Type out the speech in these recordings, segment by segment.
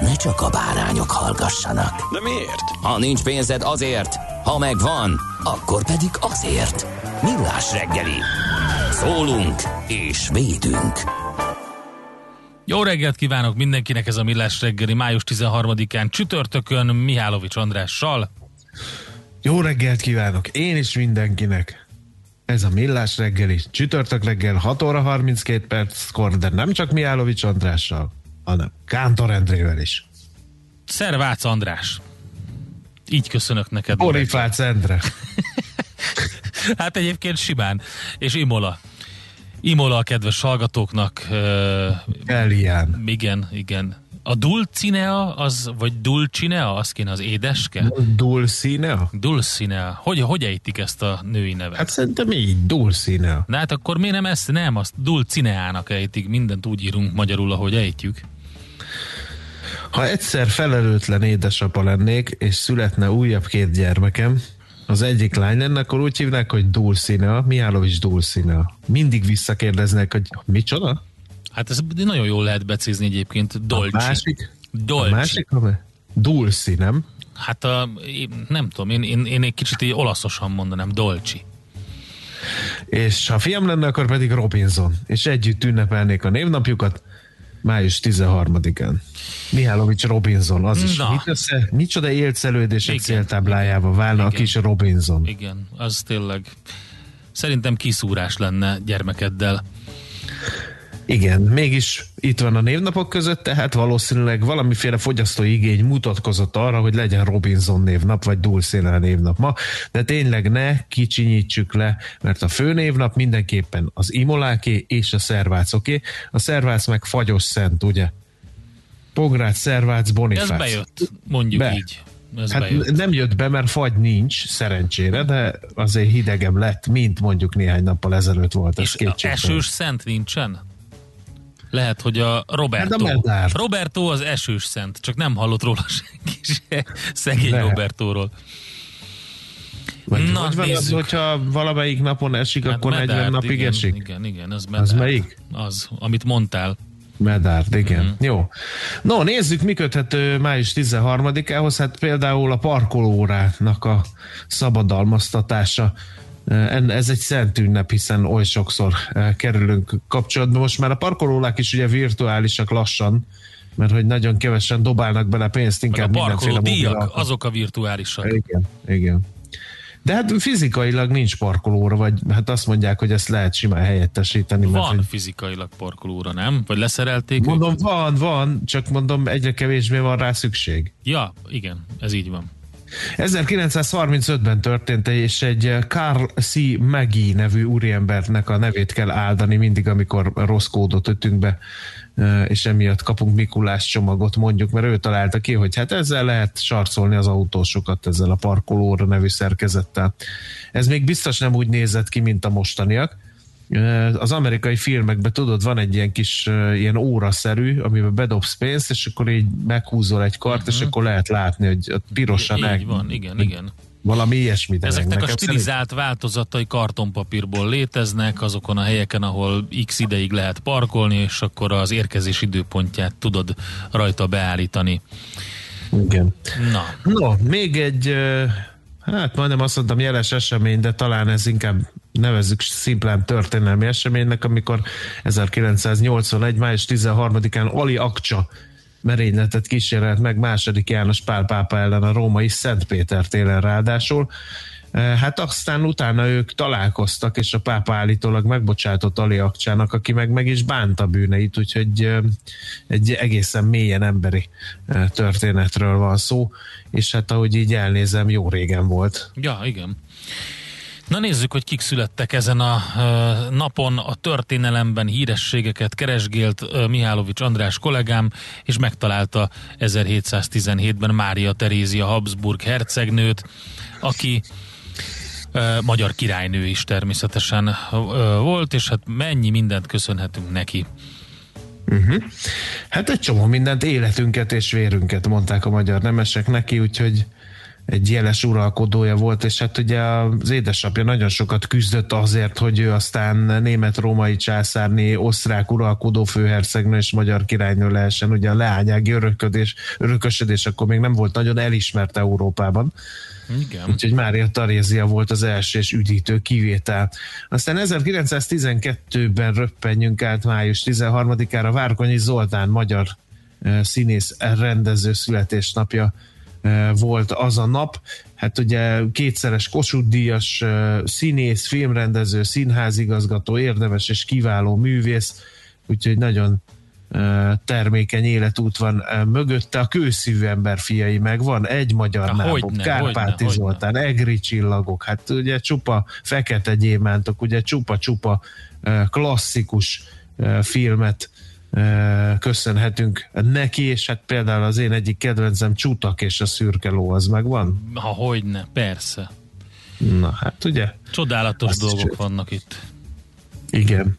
ne csak a bárányok hallgassanak. De miért? Ha nincs pénzed azért, ha megvan, akkor pedig azért. Millás reggeli. Szólunk és védünk. Jó reggelt kívánok mindenkinek ez a Millás reggeli május 13-án csütörtökön Mihálovics Andrással. Jó reggelt kívánok én is mindenkinek. Ez a Millás reggeli, csütörtök reggel 6 óra 32 perckor, de nem csak Mihálovics Andrással, hanem Kántor Endrével is. Szervác András. Így köszönök neked. Borifác Endre. hát egyébként simán. És Imola. Imola a kedves hallgatóknak. Elián. Igen, igen. A Dulcinea, az, vagy Dulcinea, az kéne az édeske? Dulcinea? Dulcinea. Hogy, hogy ejtik ezt a női nevet? Hát szerintem így, Dulcinea. Na hát akkor miért nem ezt? Nem, azt Dulcineának ejtik. Mindent úgy írunk magyarul, ahogy ejtjük. Ha egyszer felelőtlen édesapa lennék, és születne újabb két gyermekem, az egyik lány lenne, akkor úgy hívnák, hogy Dulcinea, Mihálovics Dulcinea. Mindig visszakérdeznek, hogy micsoda? Hát ez nagyon jól lehet becézni egyébként. Dolci. A másik? Dolci. A másik? Dulci, nem? Hát a, én, nem tudom, én, én, én egy kicsit így olaszosan mondanám, Dolci. És ha fiam lenne, akkor pedig Robinson. És együtt ünnepelnék a névnapjukat május 13-án. Mihálovics Robinson, az is. Na. Mit össze, micsoda élcelődések Igen. céltáblájába válna a Igen. kis Robinson. Igen, az tényleg szerintem kiszúrás lenne gyermekeddel. Igen, mégis itt van a névnapok között, tehát valószínűleg valamiféle fogyasztói igény mutatkozott arra, hogy legyen Robinson névnap, vagy Dulcinea névnap ma, de tényleg ne kicsinyítsük le, mert a fő névnap mindenképpen az Imoláké és a Szervácoké. A Szervác meg fagyos szent, ugye? Pográc, Szervác, Bonifác. Ez bejött, mondjuk Be. így. Ez Hát bejött. nem jött be, mert fagy nincs, szerencsére, de azért hidegebb lett, mint mondjuk néhány nappal ezelőtt volt. Ez És esős szent nincsen? Lehet, hogy a Roberto. Hát a. Roberto az esős szent, csak nem hallott róla senki se. Szegény Lehet. Robertóról. Vagy Na, hogy van az, hogyha valamelyik napon esik, hát akkor 40 Medárt, napig igen, esik? Igen, igen, az medár. Az melyik? Az, amit mondtál. Medárd, igen. Mm. Jó. No, nézzük, mi köthető május 13-ához. Hát például a parkolórának a szabadalmaztatása. En- Ez egy szent ünnep, hiszen oly sokszor eh, kerülünk kapcsolatba. Most már a parkolólák is ugye virtuálisak lassan, mert hogy nagyon kevesen dobálnak bele pénzt, a inkább parkoló mindenféle díjak, azok a virtuálisak. Igen, igen. De hát fizikailag nincs parkolóra, vagy hát azt mondják, hogy ezt lehet simán helyettesíteni. mert Van hogy fizikailag parkolóra, nem? Vagy leszerelték? Mondom, őket? van, van, csak mondom, egyre kevésbé van rá szükség. Ja, igen, ez így van. 1935-ben történt, és egy Carl C. Maggie nevű úriembernek a nevét kell áldani mindig, amikor rossz kódot ötünk be, és emiatt kapunk Mikulás csomagot mondjuk, mert ő találta ki, hogy hát ezzel lehet sarcolni az autósokat ezzel a parkolóra nevű szerkezettel. Ez még biztos nem úgy nézett ki, mint a mostaniak. Az amerikai filmekben tudod, van egy ilyen kis ilyen óraszerű, amiben bedobsz pénzt, és akkor így meghúzol egy kart, uh-huh. és akkor lehet látni, hogy ott pirosan el- van, igen, igen. Valami ilyesmi. Ezeknek a stilizált változatai kartonpapírból léteznek, azokon a helyeken, ahol x ideig lehet parkolni, és akkor az érkezés időpontját tudod rajta beállítani. szerint- Igen. Na, No, még egy, hát majdnem azt mondtam jeles esemény, de talán ez inkább nevezzük szimplán történelmi eseménynek, amikor 1981. május 13-án Ali Akcsa merényletet kísérelt meg második János Pál pápa ellen a római Szentpéter télen ráadásul. Hát aztán utána ők találkoztak, és a pápa állítólag megbocsátott Ali Akcsának, aki meg meg is bánta bűneit, úgyhogy egy egészen mélyen emberi történetről van szó, és hát ahogy így elnézem, jó régen volt. Ja, igen. Na nézzük, hogy kik születtek ezen a napon. A történelemben hírességeket keresgélt Mihálovics András kollégám, és megtalálta 1717-ben Mária Terézia Habsburg hercegnőt, aki magyar királynő is természetesen volt, és hát mennyi mindent köszönhetünk neki. Uh-huh. Hát egy csomó mindent, életünket és vérünket mondták a magyar nemesek neki, úgyhogy egy jeles uralkodója volt, és hát ugye az édesapja nagyon sokat küzdött azért, hogy ő aztán német-római császárné, osztrák uralkodó főhercegnő és magyar királynő lehessen. Ugye a leányági öröködés, örökösödés akkor még nem volt nagyon elismert Európában. Igen. Úgyhogy Mária Tarézia volt az első és üdítő kivétel. Aztán 1912-ben röppenjünk át május 13-ára Várkonyi Zoltán magyar színész rendező születésnapja volt az a nap. Hát ugye kétszeres Kossuth Díjas színész, filmrendező, színházigazgató, érdemes és kiváló művész, úgyhogy nagyon termékeny életút van mögötte. A kőszívű ember fiai meg van, egy magyar nábok, Kárpáti hogyne, Zoltán, hogyne. Egri csillagok, hát ugye csupa fekete gyémántok, ugye csupa-csupa klasszikus filmet köszönhetünk neki, és hát például az én egyik kedvencem Csutak és a szürke ló, az megvan? Ha hogyne, persze. Na hát ugye? Csodálatos Azt dolgok vannak itt. Igen.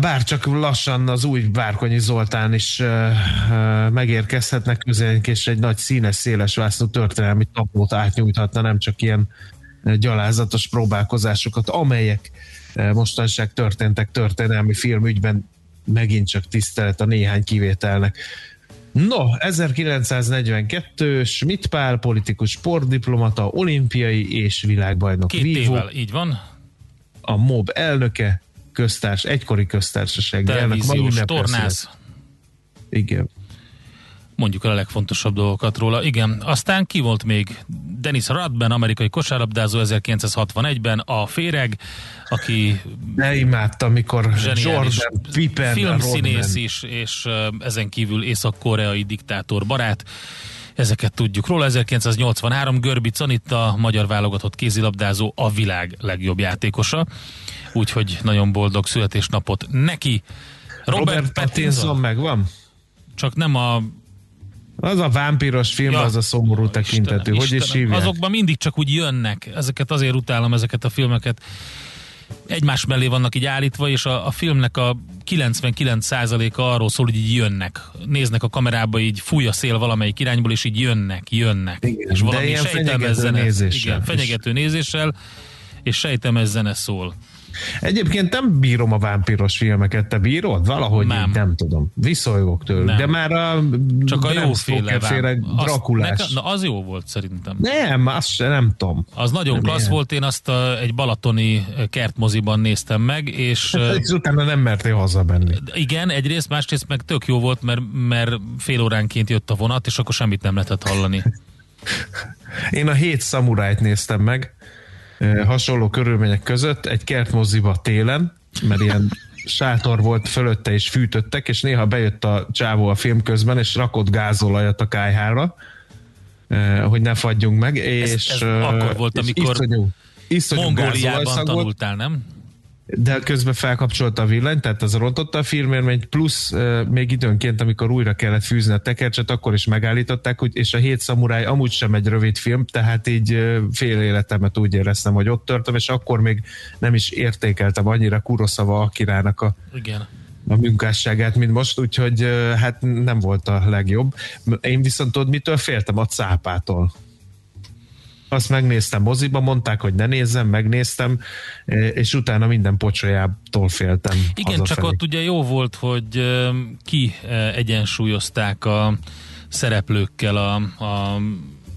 Bár csak lassan az új Várkonyi Zoltán is megérkezhetnek közénk, és egy nagy színes, széles vásznú történelmi tapót átnyújthatna, nem csak ilyen gyalázatos próbálkozásokat, amelyek mostanság történtek történelmi filmügyben megint csak tisztelet a néhány kivételnek. No, 1942 Schmidt Pál, politikus, sportdiplomata, olimpiai és világbajnok. Két Vivo, évvel, így van. A MOB elnöke, köztárs, egykori köztársaság elnök. tornász. Igen mondjuk el a legfontosabb dolgokat róla. Igen, aztán ki volt még? Dennis Radben, amerikai kosárlabdázó 1961-ben, a Féreg, aki... Ne imádtam, amikor Jordan, Pippen, filmszínész is, és ezen kívül észak-koreai diktátor barát. Ezeket tudjuk róla. 1983 Görbi Canitta, magyar válogatott kézilabdázó, a világ legjobb játékosa. Úgyhogy nagyon boldog születésnapot neki. Robert, Robert Pattinson megvan? Csak nem a az a vámpíros film, ja. az a szomorú tekintetű. Istenem, hogy is hívják? Azokban mindig csak úgy jönnek. Ezeket azért utálom, ezeket a filmeket. Egymás mellé vannak így állítva, és a, a filmnek a 99%-a arról szól, hogy így jönnek. Néznek a kamerába, így fúj a szél valamelyik irányból, és így jönnek, jönnek. Igen, és valami de ilyen fenyegető nézéssel. Igen, fenyegető nézéssel, és sejtem zene szól. Egyébként nem bírom a vámpiros filmeket, te bírod? Valahogy nem, nem tudom. Viszolygok tőlük. Nem. De már a Csak a jóféle Drakulás. na az jó volt szerintem. Nem, azt se, nem tudom. Az nagyon nem klassz ilyen. volt, én azt a, egy balatoni kertmoziban néztem meg, és... és utána nem mertél hazabenni. Igen, egyrészt, másrészt meg tök jó volt, mert, mert fél óránként jött a vonat, és akkor semmit nem lehetett hallani. Én a hét szamurájt néztem meg, hasonló körülmények között egy kertmoziba télen, mert ilyen sátor volt fölötte és fűtöttek, és néha bejött a csávó a film közben, és rakott gázolajat a kájhára, hogy ne fagyjunk meg. És, ez, ez akkor volt, amikor iszonyú, iszonyú Mongóliában tanultál, nem? De közben felkapcsolta a villanyt, tehát az rontotta a filmérményt, plusz uh, még időnként, amikor újra kellett fűzni a tekercset, akkor is megállították, hogy, és a Hét Szamuráj amúgy sem egy rövid film, tehát így uh, fél életemet úgy éreztem, hogy ott törtem, és akkor még nem is értékeltem annyira Kuroszava Akirának a, Igen a munkásságát, mint most, úgyhogy hát nem volt a legjobb. Én viszont tudod, mitől féltem? A cápától. Azt megnéztem moziba, mondták, hogy ne nézzem, megnéztem, és utána minden pocsolyától féltem. Igen, hazafelé. csak ott ugye jó volt, hogy ki egyensúlyozták a szereplőkkel a, a,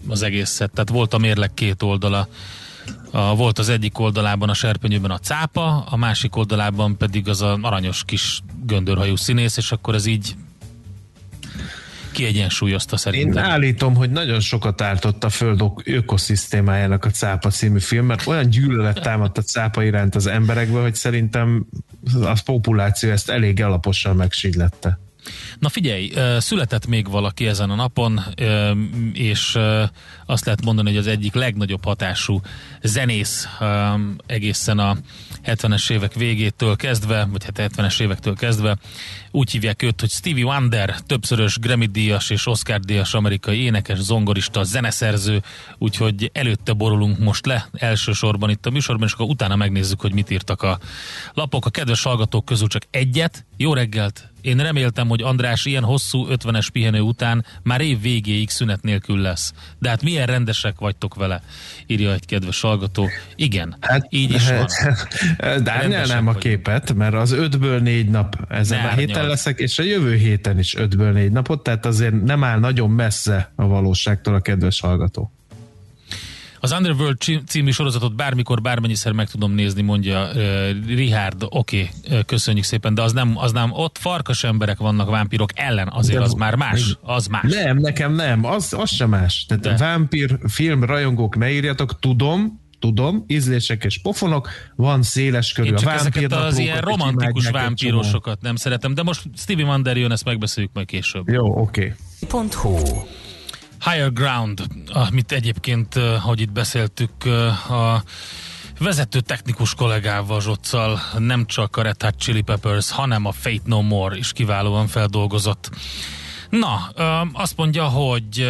az egészet, tehát volt a mérleg két oldala. A, volt az egyik oldalában a serpenyőben a cápa, a másik oldalában pedig az a aranyos kis göndörhajú színész, és akkor ez így kiegyensúlyozta szerintem. Én állítom, hogy nagyon sokat ártott a Föld ökoszisztémájának a Cápa című film, mert olyan gyűlölet támadt a cápa iránt az emberekbe, hogy szerintem a populáció ezt elég alaposan megsídlette. Na figyelj, született még valaki ezen a napon, és azt lehet mondani, hogy az egyik legnagyobb hatású zenész egészen a 70-es évek végétől kezdve, vagy hát 70-es évektől kezdve. Úgy hívják őt, hogy Stevie Wonder, többszörös Grammy-díjas és Oscar-díjas amerikai énekes, zongorista, zeneszerző, úgyhogy előtte borulunk most le elsősorban itt a műsorban, és akkor utána megnézzük, hogy mit írtak a lapok. A kedves hallgatók közül csak egyet. Jó reggelt! Én reméltem, hogy András ilyen hosszú 50-es pihenő után már év végéig szünet nélkül lesz. De hát milyen rendesek vagytok vele, írja egy kedves hallgató. Igen, hát, így is van. nem a képet, mert az 5-ből 4 nap ezen ne a héten leszek, és a jövő héten is 5-ből 4 napot, tehát azért nem áll nagyon messze a valóságtól a kedves hallgató. Az Underworld című sorozatot bármikor, bármennyiszer meg tudom nézni, mondja uh, Richard, oké, okay, köszönjük szépen, de az nem, az nem, ott farkas emberek vannak vámpírok ellen, azért de, az már más, az más. Nem, nekem nem, az, az sem más. Tehát de. vámpír film rajongók ne írjatok, tudom, tudom, ízlések és pofonok, van széles körül Én csak a ezeket az ilyen romantikus vámpírosokat nem szeretem, de most Stevie Wonder jön, ezt megbeszéljük majd később. Jó, oké. Okay. Higher Ground, amit egyébként, hogy itt beszéltük, a vezető technikus kollégával Zsoccal nem csak a Red Hot Chili Peppers, hanem a Fate No More is kiválóan feldolgozott. Na, azt mondja, hogy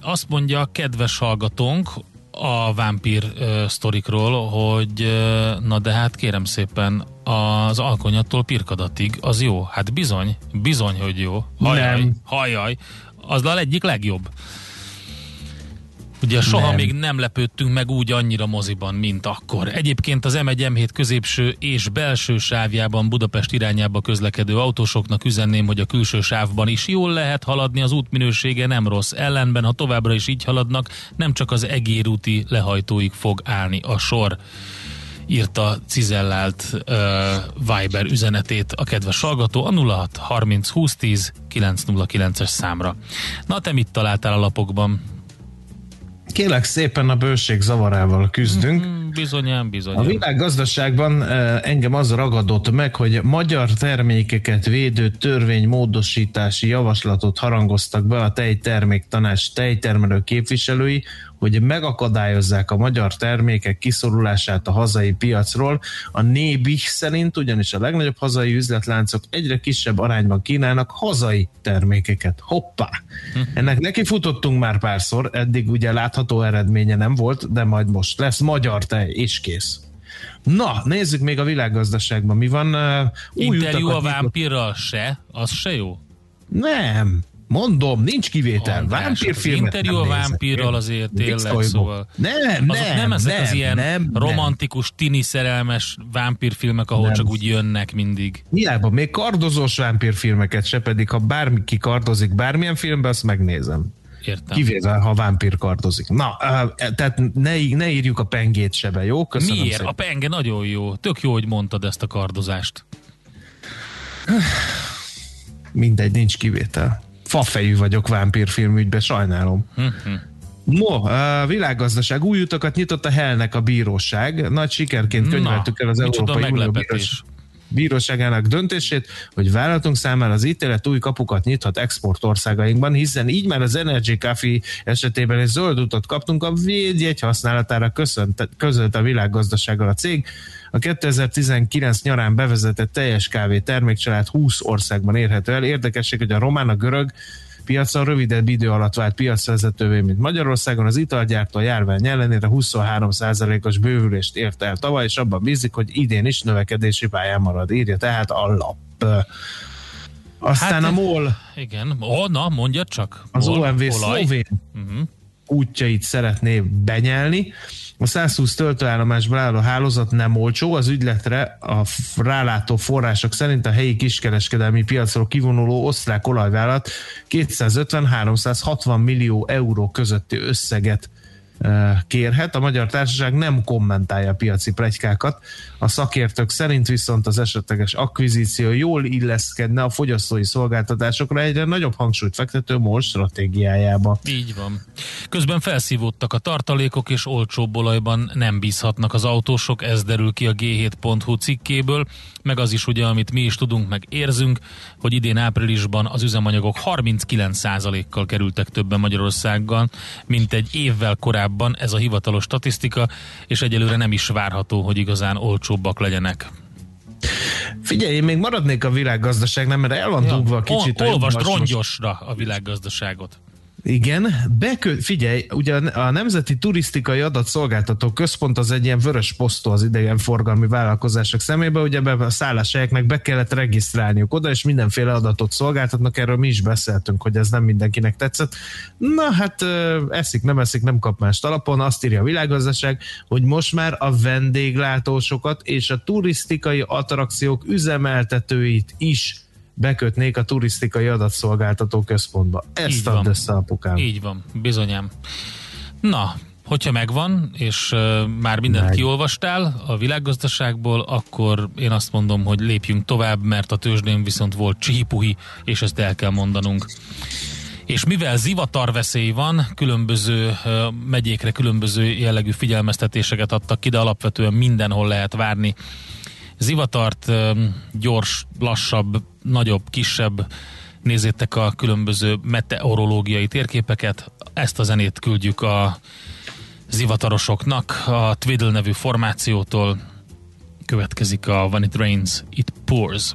azt mondja a kedves hallgatónk a vámpír sztorikról, hogy na de hát kérem szépen az alkonyattól pirkadatig, az jó. Hát bizony, bizony, hogy jó. Hajaj, nem. hajaj, az a egyik legjobb. Ugye soha nem. még nem lepődtünk meg úgy annyira moziban, mint akkor. Egyébként az M1 M7 középső és belső sávjában Budapest irányába közlekedő autósoknak üzenném, hogy a külső sávban is jól lehet haladni, az útminősége nem rossz. Ellenben, ha továbbra is így haladnak, nem csak az egérúti lehajtóig fog állni a sor írta cizellált uh, Viber üzenetét a kedves hallgató a 06 30 20 10 909-es számra. Na, te mit találtál a lapokban? Kélek szépen a bőség zavarával küzdünk. Mm, bizonyán, bizonyán. A világgazdaságban engem az ragadott meg, hogy magyar termékeket védő törvénymódosítási javaslatot harangoztak be a tejtermék tanács tejtermelő képviselői, hogy megakadályozzák a magyar termékek kiszorulását a hazai piacról. A Nébih szerint ugyanis a legnagyobb hazai üzletláncok egyre kisebb arányban kínálnak hazai termékeket. Hoppá! Ennek neki futottunk már párszor, eddig ugye látható eredménye nem volt, de majd most lesz magyar tej, és kész. Na, nézzük még a világgazdaságban, mi van. Uh, Interjú a vámpirral se, az se jó? Nem. Mondom, nincs kivétel. Vámpírfilmet interjú a vámpírral azért tényleg, szóval. Nem, azok nem, nem ezek nem, az ilyen nem, romantikus, tini szerelmes vámpírfilmek, ahol nem. csak úgy jönnek mindig. Hiába, még kardozós vámpírfilmeket se, pedig ha bárki kardozik bármilyen filmbe, azt megnézem. Értem. Kivéve, ha vámpír kardozik. Na, tehát ne, ne írjuk a pengét se be, jó? Köszönöm Miért? Szépen. A penge nagyon jó. Tök jó, hogy mondtad ezt a kardozást. Mindegy, nincs kivétel fafejű vagyok vámpírfilmügybe, sajnálom. Uh-huh. Mo, a világgazdaság új utakat nyitott a Hellnek a bíróság. Nagy sikerként könyveltük el az Európai Unió bíróság bíróságának döntését, hogy vállalatunk számára az ítélet új kapukat nyithat exportországainkban, hiszen így már az Energy Coffee esetében egy zöld utat kaptunk a védjegy használatára köszönt, közölt a világgazdasággal a cég. A 2019 nyarán bevezetett teljes kávé termékcsalád 20 országban érhető el. Érdekesség, hogy a román, a görög, piacon rövidebb idő alatt vált piacvezetővé, mint Magyarországon. Az italgyártó a járvány ellenére 23%-os bővülést ért el tavaly, és abban bízik, hogy idén is növekedési pályán marad. Írja tehát a lap. Aztán hát, a MOL. Igen, oh, na, mondja csak. Az MOL, OMV szlovén uh-huh. útjait szeretné benyelni. A 120 töltőállomásból álló hálózat nem olcsó, az ügyletre a rálátó források szerint a helyi kiskereskedelmi piacról kivonuló osztrák olajvállalat 250-360 millió euró közötti összeget kérhet. A Magyar Társaság nem kommentálja a piaci plegykákat. A szakértők szerint viszont az esetleges akvizíció jól illeszkedne a fogyasztói szolgáltatásokra egyre nagyobb hangsúlyt fektető MOL stratégiájába. Így van. Közben felszívódtak a tartalékok, és olcsóbb olajban nem bízhatnak az autósok, ez derül ki a g7.hu cikkéből, meg az is ugye, amit mi is tudunk, meg érzünk, hogy idén áprilisban az üzemanyagok 39%-kal kerültek többen Magyarországgal, mint egy évvel korábban ez a hivatalos statisztika, és egyelőre nem is várható, hogy igazán olcsóbbak legyenek. Figyelj, én még maradnék a világgazdaságnál, mert el van ja, dugva kicsit. Ol, olvasd rongyosra a világgazdaságot. Igen, bekö, figyelj, ugye a Nemzeti Turisztikai Adatszolgáltató Központ az egy ilyen vörös posztó az idegenforgalmi vállalkozások szemébe, ugye be a szálláshelyeknek be kellett regisztrálniuk oda, és mindenféle adatot szolgáltatnak, erről mi is beszéltünk, hogy ez nem mindenkinek tetszett. Na hát eszik, nem eszik, nem kap más alapon, azt írja a világgazdaság, hogy most már a vendéglátósokat és a turisztikai attrakciók üzemeltetőit is bekötnék a turisztikai adatszolgáltató központba. Ezt add össze apukám. Így van, bizonyám. Na, hogyha megvan, és uh, már mindent Meg. kiolvastál a világgazdaságból, akkor én azt mondom, hogy lépjünk tovább, mert a tőzsdén viszont volt csihipuhi, és ezt el kell mondanunk. És mivel zivatar veszély van, különböző uh, megyékre különböző jellegű figyelmeztetéseket adtak ki, de alapvetően mindenhol lehet várni zivatart, gyors, lassabb, nagyobb, kisebb, nézzétek a különböző meteorológiai térképeket. Ezt a zenét küldjük a zivatarosoknak a Twiddle nevű formációtól. Következik a When It Rains, It Pours.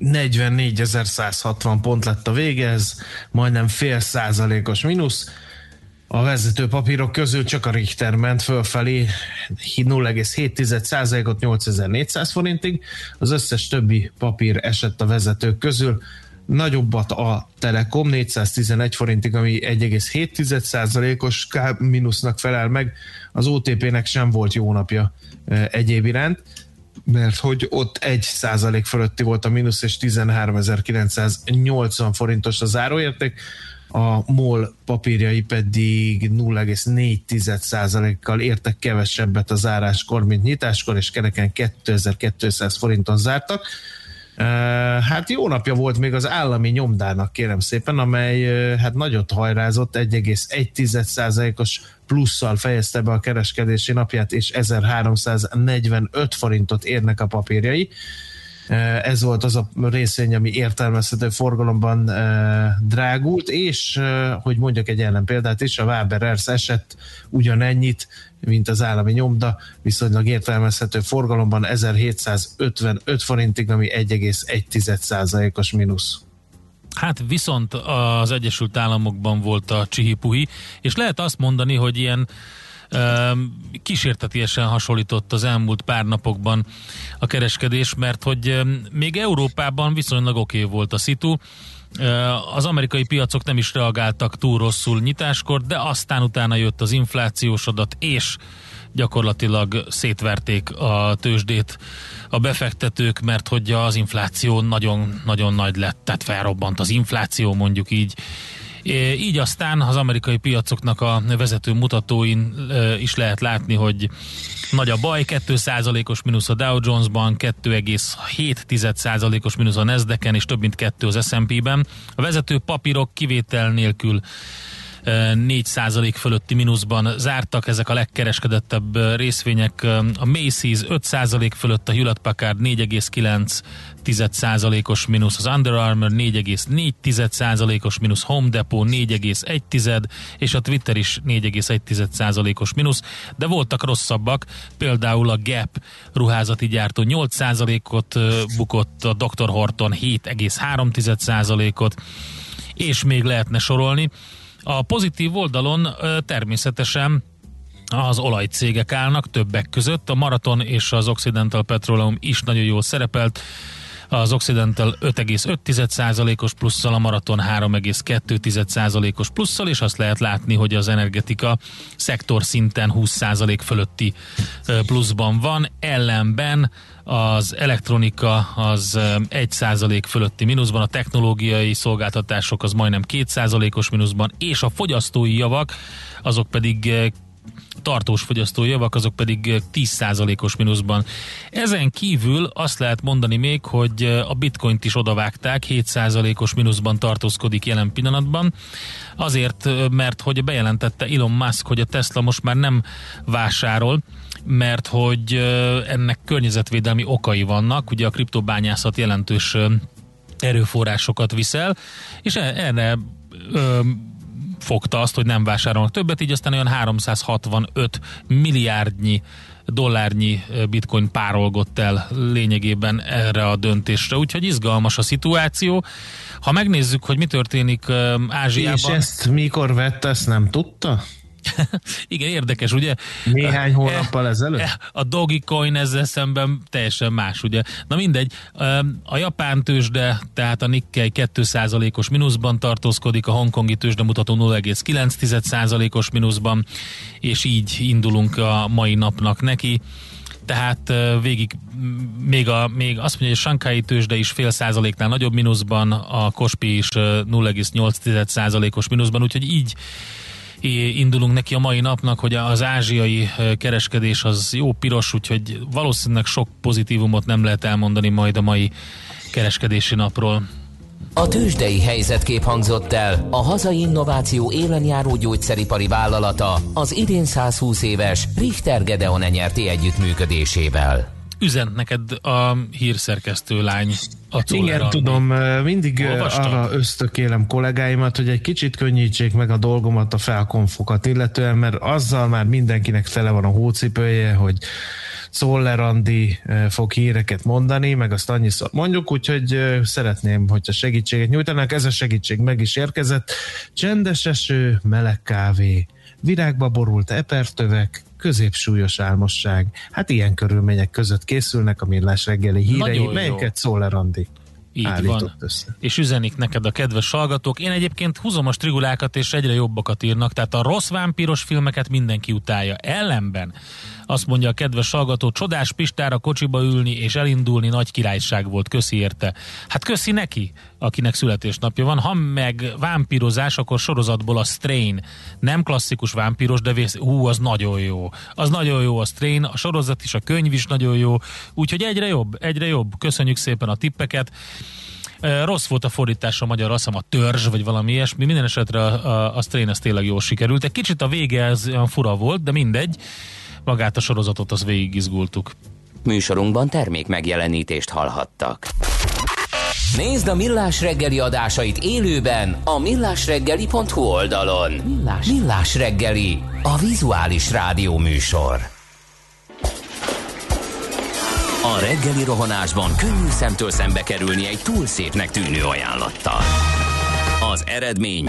44.160 pont lett a vége, ez majdnem fél százalékos mínusz. A vezető papírok közül csak a Richter ment fölfelé 0,7%-ot 8400 forintig, az összes többi papír esett a vezetők közül, nagyobbat a Telekom 411 forintig, ami 1,7%-os mínusznak felel meg, az OTP-nek sem volt jó napja egyéb iránt, mert hogy ott 1 százalék fölötti volt a mínusz, és 13.980 forintos a záróérték a MOL papírjai pedig 0,4%-kal értek kevesebbet a záráskor, mint nyitáskor, és kereken 2200 forinton zártak. Hát jó napja volt még az állami nyomdának, kérem szépen, amely hát nagyot hajrázott, 1,1%-os plusszal fejezte be a kereskedési napját, és 1345 forintot érnek a papírjai. Eh, ez volt az a részvény, ami értelmezhető forgalomban eh, drágult, és eh, hogy mondjak egy ellenpéldát is, a Waber Ersz esett ugyanennyit, mint az állami nyomda, viszonylag értelmezhető forgalomban 1755 forintig, ami 1,1%-os mínusz. Hát viszont az Egyesült Államokban volt a csihipuhi, és lehet azt mondani, hogy ilyen kísértetiesen hasonlított az elmúlt pár napokban a kereskedés, mert hogy még Európában viszonylag oké okay volt a szitu, az amerikai piacok nem is reagáltak túl rosszul nyitáskor, de aztán utána jött az inflációs adat, és gyakorlatilag szétverték a tőzsdét a befektetők, mert hogy az infláció nagyon-nagyon nagy lett, tehát felrobbant az infláció mondjuk így, így aztán az amerikai piacoknak a vezető mutatóin is lehet látni, hogy nagy a baj, 2%-os mínusz a Dow Jones-ban, 2,7%-os mínusz a Nasdaq-en, és több mint 2 az S&P-ben. A vezető papírok kivétel nélkül 4% fölötti mínuszban zártak ezek a legkereskedettebb részvények. A Macy's 5% fölött, a Hewlett Packard 4,9%-os mínusz, az Under Armour 4,4%-os mínusz, Home Depot 4,1% és a Twitter is 4,1%-os mínusz, de voltak rosszabbak, például a Gap ruházati gyártó 8%-ot bukott, a Dr. Horton 7,3%-ot, és még lehetne sorolni. A pozitív oldalon természetesen az olajcégek állnak többek között. A Maraton és az Occidental Petroleum is nagyon jól szerepelt. Az Occidental 5,5%-os plusszal, a Maraton 3,2%-os plusszal, és azt lehet látni, hogy az energetika szektor szinten 20% fölötti pluszban van. Ellenben az elektronika az 1% fölötti mínuszban, a technológiai szolgáltatások az majdnem 2%-os mínuszban, és a fogyasztói javak azok pedig tartós fogyasztói javak, azok pedig 10%-os mínuszban. Ezen kívül azt lehet mondani még, hogy a bitcoint is odavágták, 7%-os mínuszban tartózkodik jelen pillanatban, azért, mert hogy bejelentette Elon Musk, hogy a Tesla most már nem vásárol, mert hogy ennek környezetvédelmi okai vannak, ugye a kriptobányászat jelentős erőforrásokat viszel, és e-, erre fogta azt, hogy nem vásárolnak többet, így aztán olyan 365 milliárdnyi dollárnyi bitcoin párolgott el lényegében erre a döntésre, úgyhogy izgalmas a szituáció. Ha megnézzük, hogy mi történik Ázsiában... És ezt mikor vette, ezt nem tudta? Igen, érdekes, ugye? Néhány hónappal ezelőtt? A Dogecoin ezzel szemben teljesen más, ugye? Na mindegy, a japán tőzsde, tehát a Nikkei 2%-os mínuszban tartózkodik, a hongkongi tőzsde mutató 0,9%-os mínuszban, és így indulunk a mai napnak neki tehát végig még, a, még azt mondja, hogy a Sankai tőzsde is fél százaléknál nagyobb mínuszban, a Kospi is 0,8 százalékos mínuszban, úgyhogy így indulunk neki a mai napnak, hogy az ázsiai kereskedés az jó piros, úgyhogy valószínűleg sok pozitívumot nem lehet elmondani majd a mai kereskedési napról. A tőzsdei helyzetkép hangzott el a hazai innováció élenjáró gyógyszeripari vállalata az idén 120 éves Richter Gedeon nyerti együttműködésével üzent neked a hírszerkesztő lány. A Igen, tudom, mindig Olvastam? arra ösztökélem kollégáimat, hogy egy kicsit könnyítsék meg a dolgomat a felkonfokat illetően, mert azzal már mindenkinek tele van a hócipője, hogy Szoller Andi fog híreket mondani, meg azt annyiszor mondjuk, úgyhogy szeretném, hogyha segítséget nyújtanak. Ez a segítség meg is érkezett. Csendes eső, meleg kávé, virágba borult epertövek, középsúlyos álmosság. Hát ilyen körülmények között készülnek a millás reggeli hírei, Nagyon melyeket Szóler Andi így van. Össze. És üzenik neked a kedves hallgatók. Én egyébként húzom a strigulákat, és egyre jobbakat írnak, tehát a rossz vámpiros filmeket mindenki utálja. Ellenben azt mondja a kedves hallgató, csodás Pistára kocsiba ülni és elindulni nagy királyság volt, köszi érte. Hát köszi neki, akinek születésnapja van. Ha meg vámpírozás, akkor sorozatból a Strain. Nem klasszikus vámpíros, de vész, hú, az nagyon jó. Az nagyon jó a Strain, a sorozat is, a könyv is nagyon jó. Úgyhogy egyre jobb, egyre jobb. Köszönjük szépen a tippeket. Rossz volt a fordítás a magyar, azt a törzs, vagy valami ilyesmi. Minden esetre a, a, a Strain ez tényleg jól sikerült. Egy kicsit a vége ez olyan fura volt, de mindegy magát a sorozatot az végig izgultuk. Műsorunkban termék megjelenítést hallhattak. Nézd a Millás reggeli adásait élőben a millásreggeli.hu oldalon. Millás. Millás reggeli, a vizuális rádió műsor. A reggeli rohanásban könnyű szemtől szembe kerülni egy túl szépnek tűnő ajánlattal. Az eredmény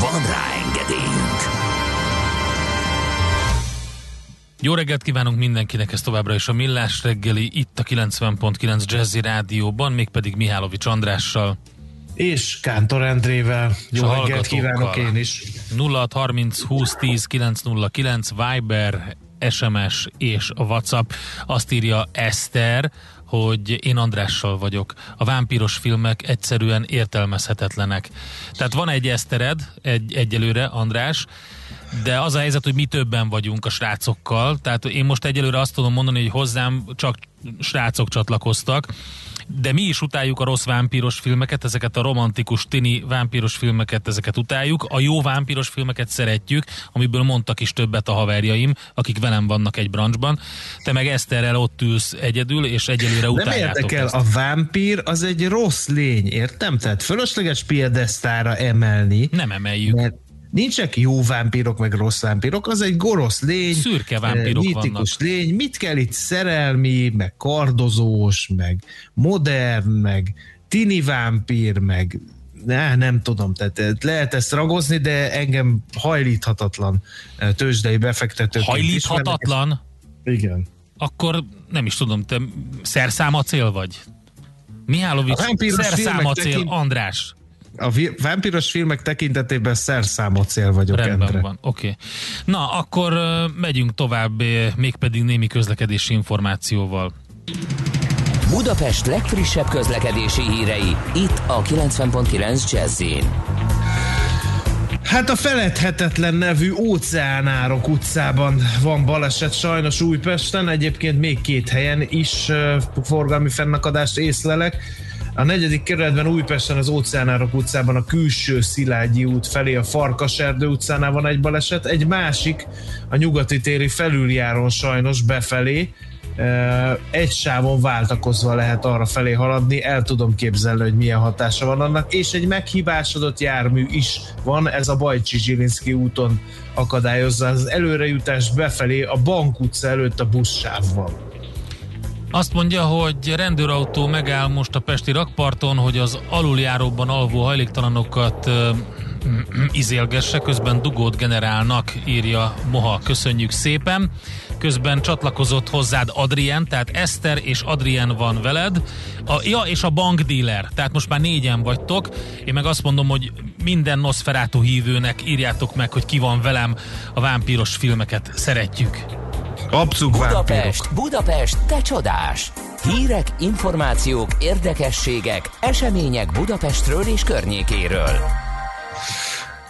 Van rá engedélyünk! Jó reggelt kívánunk mindenkinek, ez továbbra is a Millás reggeli, itt a 90.9 Jazzy Rádióban, mégpedig Mihálovics Andrással. És Kántor Endrével. Jó reggelt kívánok én is. 0630 20 10 909 Viber, SMS és a WhatsApp. Azt írja Eszter, hogy én Andrással vagyok. A vámpíros filmek egyszerűen értelmezhetetlenek. Tehát van egy esztered, egy, egyelőre, András, de az a helyzet, hogy mi többen vagyunk a srácokkal, tehát én most egyelőre azt tudom mondani, hogy hozzám csak srácok csatlakoztak, de mi is utáljuk a rossz vámpíros filmeket, ezeket a romantikus tini vámpíros filmeket, ezeket utáljuk. A jó vámpíros filmeket szeretjük, amiből mondtak is többet a haverjaim, akik velem vannak egy branchban. Te meg Eszterrel ott ülsz egyedül, és egyelőre utáljátok Nem érdekel, ezt. a vámpír az egy rossz lény, értem? Tehát fölösleges piedesztára emelni. Nem emeljük. Mert Nincsenek jó vámpírok, meg rossz vámpírok, az egy gonosz lény. Szürke vámpírok eh, mítikus vannak. lény. Mit kell itt szerelmi, meg kardozós, meg modern, meg tini vámpír, meg ne, nem tudom, tehát eh, lehet ezt ragozni, de engem hajlíthatatlan eh, tőzsdei befektetők. Hajlíthatatlan? Igen. Akkor nem is tudom, te szerszámacél vagy? Mihálovics, A vámpíros szerszámacél, filmek tekint- András. A vámpíros filmek tekintetében szerszámot cél vagyok, Rendben Endre. van, oké. Okay. Na, akkor megyünk tovább, mégpedig némi közlekedési információval. Budapest legfrissebb közlekedési hírei, itt a 90.9 jazz Hát a feledhetetlen nevű óceánárok utcában van baleset sajnos Újpesten, egyébként még két helyen is forgalmi fennakadást észlelek. A negyedik kerületben Újpesten az óceánárok utcában a külső Szilágyi út felé a Farkaserdő utcánál van egy baleset, egy másik a nyugati téri felüljáron sajnos befelé, Uh, egy sávon váltakozva lehet arra felé haladni, el tudom képzelni, hogy milyen hatása van annak, és egy meghibásodott jármű is van, ez a Bajcsi Zsilinszki úton akadályozza az előrejutást befelé a Bank utca előtt a buszsávval. Azt mondja, hogy rendőrautó megáll most a Pesti rakparton, hogy az aluljáróban alvó hajléktalanokat ö, izélgesse, közben dugót generálnak, írja Moha. Köszönjük szépen. Közben csatlakozott hozzád Adrien, tehát Eszter és Adrien van veled. A, ja, és a bankdíler, tehát most már négyen vagytok. Én meg azt mondom, hogy minden Nosferatu hívőnek írjátok meg, hogy ki van velem, a vámpíros filmeket szeretjük. Abszuk Budapest, Budapest, te csodás! Hírek, információk, érdekességek, események Budapestről és környékéről.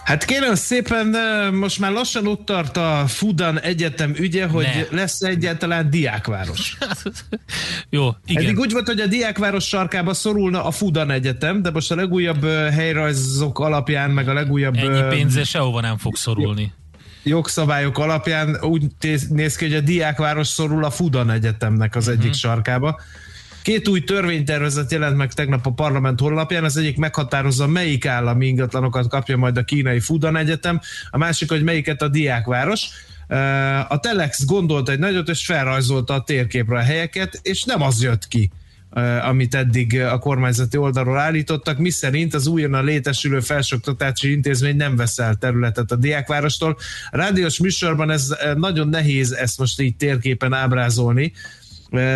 Hát kérem szépen, most már lassan ott tart a Fudan Egyetem ügye, hogy Ne. lesz egyáltalán diákváros. Jó, igen. Eddig úgy volt, hogy a diákváros sarkába szorulna a Fudan Egyetem, de most a legújabb helyrajzok alapján, meg a legújabb Ennyi ö, pénzzel sehova nem fog szorulni. Jogszabályok alapján úgy néz ki, hogy a diákváros szorul a Fudan Egyetemnek az egyik sarkába. Két új törvénytervezet jelent meg tegnap a parlament honlapján, az egyik meghatározza, melyik állami ingatlanokat kapja majd a kínai Fudan Egyetem, a másik, hogy melyiket a diákváros. A Telex gondolt egy nagyot, és felrajzolta a térképre a helyeket, és nem az jött ki, amit eddig a kormányzati oldalról állítottak, miszerint az újonnan létesülő felsőoktatási intézmény nem vesz el területet a diákvárostól. A rádiós műsorban ez nagyon nehéz ezt most így térképen ábrázolni,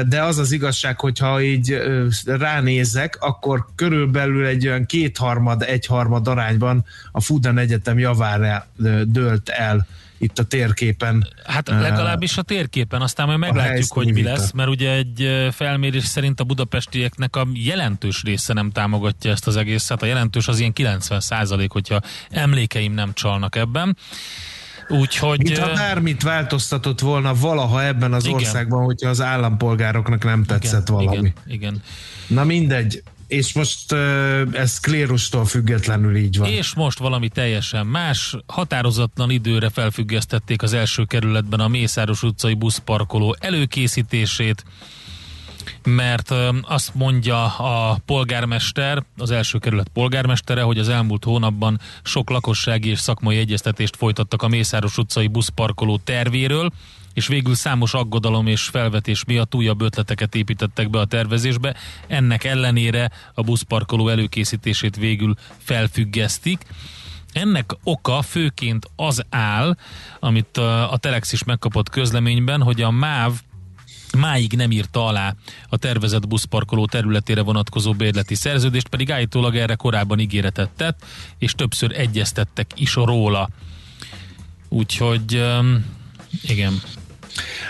de az az igazság, hogyha így ránézek, akkor körülbelül egy olyan kétharmad, egyharmad arányban a Fudan Egyetem javára dőlt el itt a térképen. Hát legalábbis a térképen, aztán majd meglátjuk, hogy mi vita. lesz, mert ugye egy felmérés szerint a budapestieknek a jelentős része nem támogatja ezt az egészet. A jelentős az ilyen 90 százalék, hogyha emlékeim nem csalnak ebben. Úgyhogy... Mintha ö, bármit változtatott volna valaha ebben az Igen. országban, hogyha az állampolgároknak nem tetszett valami. Igen, igen. Na mindegy. És most ez klérustól függetlenül így van. És most valami teljesen más. Határozatlan időre felfüggesztették az első kerületben a Mészáros utcai buszparkoló előkészítését, mert azt mondja a polgármester, az első kerület polgármestere, hogy az elmúlt hónapban sok lakossági és szakmai egyeztetést folytattak a Mészáros utcai buszparkoló tervéről, és végül számos aggodalom és felvetés miatt újabb ötleteket építettek be a tervezésbe. Ennek ellenére a buszparkoló előkészítését végül felfüggesztik. Ennek oka főként az áll, amit a Telex is megkapott közleményben, hogy a MÁV máig nem írta alá a tervezett buszparkoló területére vonatkozó bérleti szerződést, pedig állítólag erre korábban ígéretet tett, és többször egyeztettek is róla. Úgyhogy igen.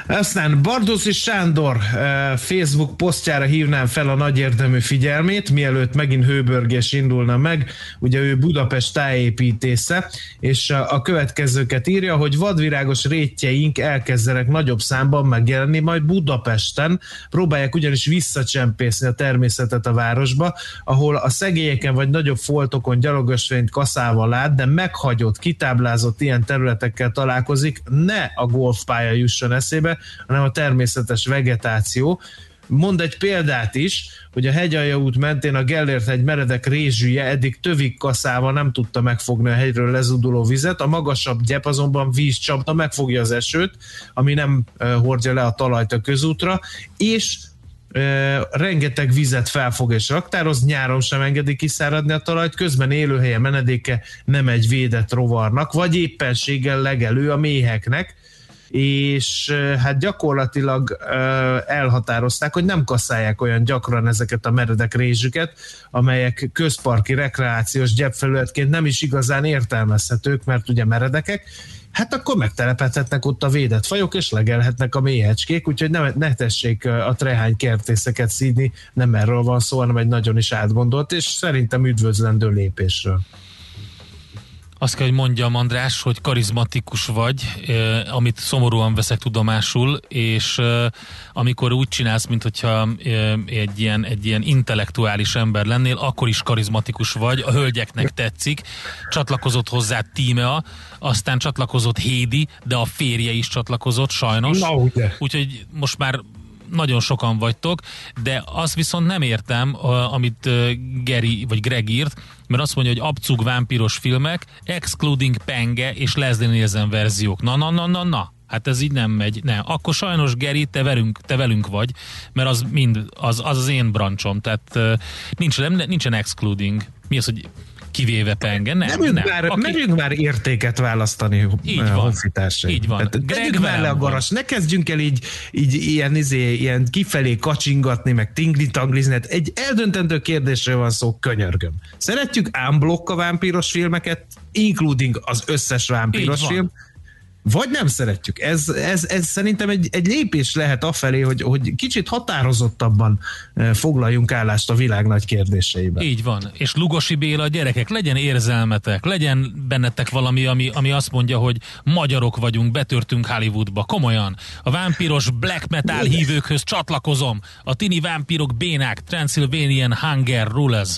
Aztán Bardoszi Sándor eh, Facebook posztjára hívnám fel a nagy érdemű figyelmét, mielőtt megint hőbörgés indulna meg. Ugye ő Budapest tájépítésze, és a következőket írja, hogy vadvirágos rétjeink elkezdenek nagyobb számban megjelenni majd Budapesten. Próbálják ugyanis visszacsempészni a természetet a városba, ahol a szegélyeken vagy nagyobb foltokon gyalogosvényt kaszával lát, de meghagyott, kitáblázott ilyen területekkel találkozik, ne a golfpálya jusson eszébe, hanem a természetes vegetáció. Mond egy példát is, hogy a hegyalja út mentén a Gellért egy meredek rézsűje eddig tövik kaszával nem tudta megfogni a hegyről lezuduló vizet, a magasabb gyep azonban vízcsapta megfogja az esőt, ami nem hordja le a talajt a közútra, és rengeteg vizet felfog és raktároz, nyáron sem engedi kiszáradni a talajt, közben élőhelye menedéke nem egy védett rovarnak, vagy éppenséggel legelő a méheknek, és hát gyakorlatilag elhatározták, hogy nem kaszálják olyan gyakran ezeket a meredek rézsüket, amelyek közparki rekreációs gyepfelületként nem is igazán értelmezhetők, mert ugye meredekek, hát akkor megtelepedhetnek ott a védett fajok, és legelhetnek a méhecskék, úgyhogy ne, ne tessék a trehány kertészeket szídni, nem erről van szó, hanem egy nagyon is átgondolt, és szerintem üdvözlendő lépésről. Azt kell, hogy mondjam, András, hogy karizmatikus vagy, eh, amit szomorúan veszek tudomásul, és eh, amikor úgy csinálsz, mint hogyha eh, egy, ilyen, egy ilyen intellektuális ember lennél, akkor is karizmatikus vagy, a hölgyeknek tetszik, csatlakozott hozzá Tímea, aztán csatlakozott Hédi, de a férje is csatlakozott, sajnos. Na, ugye. Úgyhogy most már nagyon sokan vagytok, de azt viszont nem értem, amit Geri vagy Greg írt, mert azt mondja, hogy abcug vámpiros filmek, excluding Penge és Leslie Nielsen verziók. Na, na, na, na, na. Hát ez így nem megy. Ne. Akkor sajnos, Geri, te velünk, te velünk vagy, mert az mind, az az, az én brancsom, tehát nincs, nem, nincsen excluding. Mi az, hogy kivéve penge. Nem, merünk, nem. Már, Aki... merünk már értéket választani így van, honfitársaim. Így van. tegyük mellé a garas, ne kezdjünk el így, így ilyen, izé, ilyen kifelé kacsingatni, meg tingli-tanglizni. Hát egy eldöntendő kérdésről van szó, könyörgöm. Szeretjük ámblokk a vámpíros filmeket, including az összes vámpíros film, vagy nem szeretjük. Ez, ez, ez szerintem egy, egy lépés lehet afelé, hogy, hogy kicsit határozottabban eh, foglaljunk állást a világ nagy kérdéseiben. Így van. És Lugosi Béla, gyerekek, legyen érzelmetek, legyen bennetek valami, ami, ami azt mondja, hogy magyarok vagyunk, betörtünk Hollywoodba. Komolyan. A vámpiros black metal hívőkhöz csatlakozom. A tini vámpirok bénák, Transylvanian Hunger Rulers.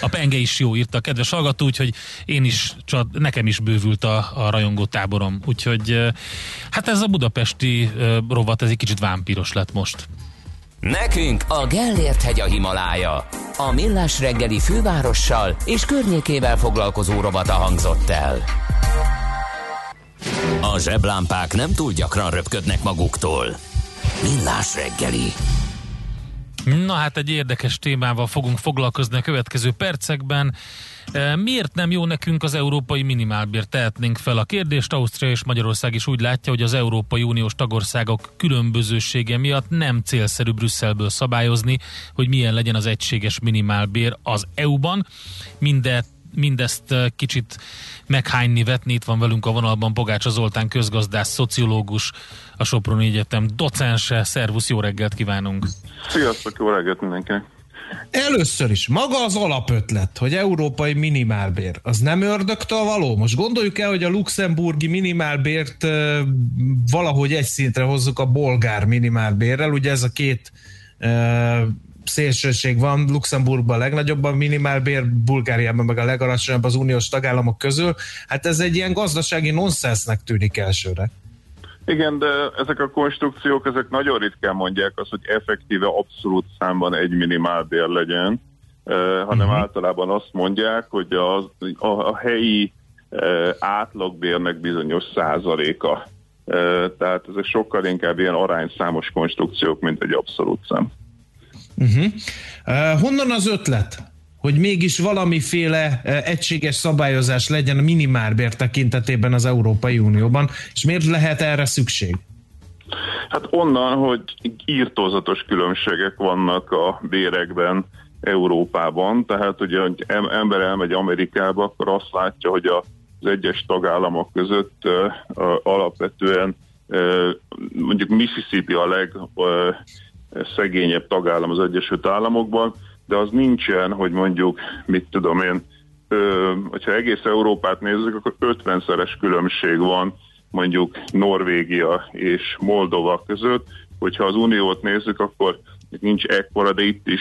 A penge is jó, írta kedves hallgató, úgyhogy én is, csak nekem is bővült a, a rajongó táborom. Úgyhogy hát ez a budapesti rovat, ez egy kicsit vámpiros lett most. Nekünk a Gellért hegy a Himalája. A Millás reggeli fővárossal és környékével foglalkozó rovata hangzott el. A zseblámpák nem túl gyakran röpködnek maguktól. Millás reggeli. Na hát egy érdekes témával fogunk foglalkozni a következő percekben. E, miért nem jó nekünk az európai minimálbér? Tehetnénk fel a kérdést. Ausztria és Magyarország is úgy látja, hogy az Európai Uniós tagországok különbözősége miatt nem célszerű Brüsszelből szabályozni, hogy milyen legyen az egységes minimálbér az EU-ban. Mindet mindezt kicsit meghányni, vetni. Itt van velünk a vonalban Pogácsa Zoltán közgazdász, szociológus, a Soproni Egyetem docense. Szervusz, jó reggelt kívánunk! Sziasztok, jó reggelt mindenkinek! Először is, maga az alapötlet, hogy európai minimálbér, az nem ördögtől való? Most gondoljuk el, hogy a luxemburgi minimálbért valahogy egy szintre hozzuk a bolgár minimálbérrel, ugye ez a két szélsőség van, Luxemburgban a legnagyobb a minimálbér, Bulgáriában meg a legalacsonyabb az uniós tagállamok közül. Hát ez egy ilyen gazdasági nonsensnek tűnik elsőre. Igen, de ezek a konstrukciók, ezek nagyon ritkán mondják azt, hogy effektíve abszolút számban egy minimálbér legyen, eh, hanem uh-huh. általában azt mondják, hogy az, a, a helyi eh, átlagbérnek bizonyos százaléka. Eh, tehát ezek sokkal inkább ilyen arányszámos konstrukciók, mint egy abszolút szám. Uh-huh. Uh, honnan az ötlet, hogy mégis valamiféle uh, egységes szabályozás legyen a minimálbér tekintetében az Európai Unióban, és miért lehet erre szükség? Hát onnan, hogy írtózatos különbségek vannak a bérekben Európában, tehát ugye, hogy ember elmegy Amerikába, akkor azt látja, hogy az egyes tagállamok között uh, alapvetően mondjuk Mississippi a legszegényebb tagállam az Egyesült Államokban, de az nincsen, hogy mondjuk, mit tudom én, hogyha egész Európát nézzük, akkor 50-szeres különbség van mondjuk Norvégia és Moldova között, hogyha az Uniót nézzük, akkor nincs ekkora, de itt is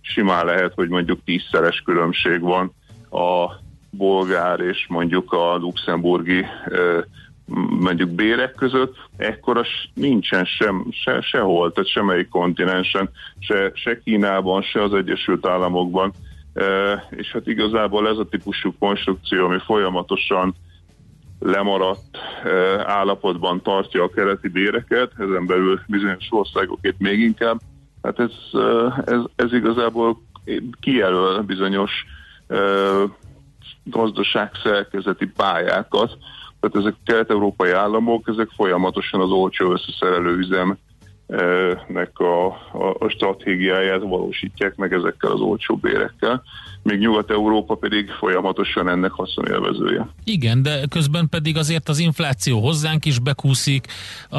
simán lehet, hogy mondjuk tízszeres különbség van a bolgár és mondjuk a luxemburgi mondjuk bérek között, ekkora nincsen sem, se, sehol, tehát semmelyik kontinensen, se, se Kínában, se az Egyesült Államokban. E, és hát igazából ez a típusú konstrukció, ami folyamatosan lemaradt e, állapotban tartja a keleti béreket, ezen belül bizonyos országokét még inkább, hát ez, ez, ez igazából kijelöl bizonyos e, gazdaságszerkezeti pályákat, tehát ezek kelet-európai államok, ezek folyamatosan az olcsó összeszerelő üzem a, a, a stratégiáját valósítják meg ezekkel az olcsó bérekkel, még Nyugat-Európa pedig folyamatosan ennek haszonélvezője. Igen, de közben pedig azért az infláció hozzánk is bekúszik, a,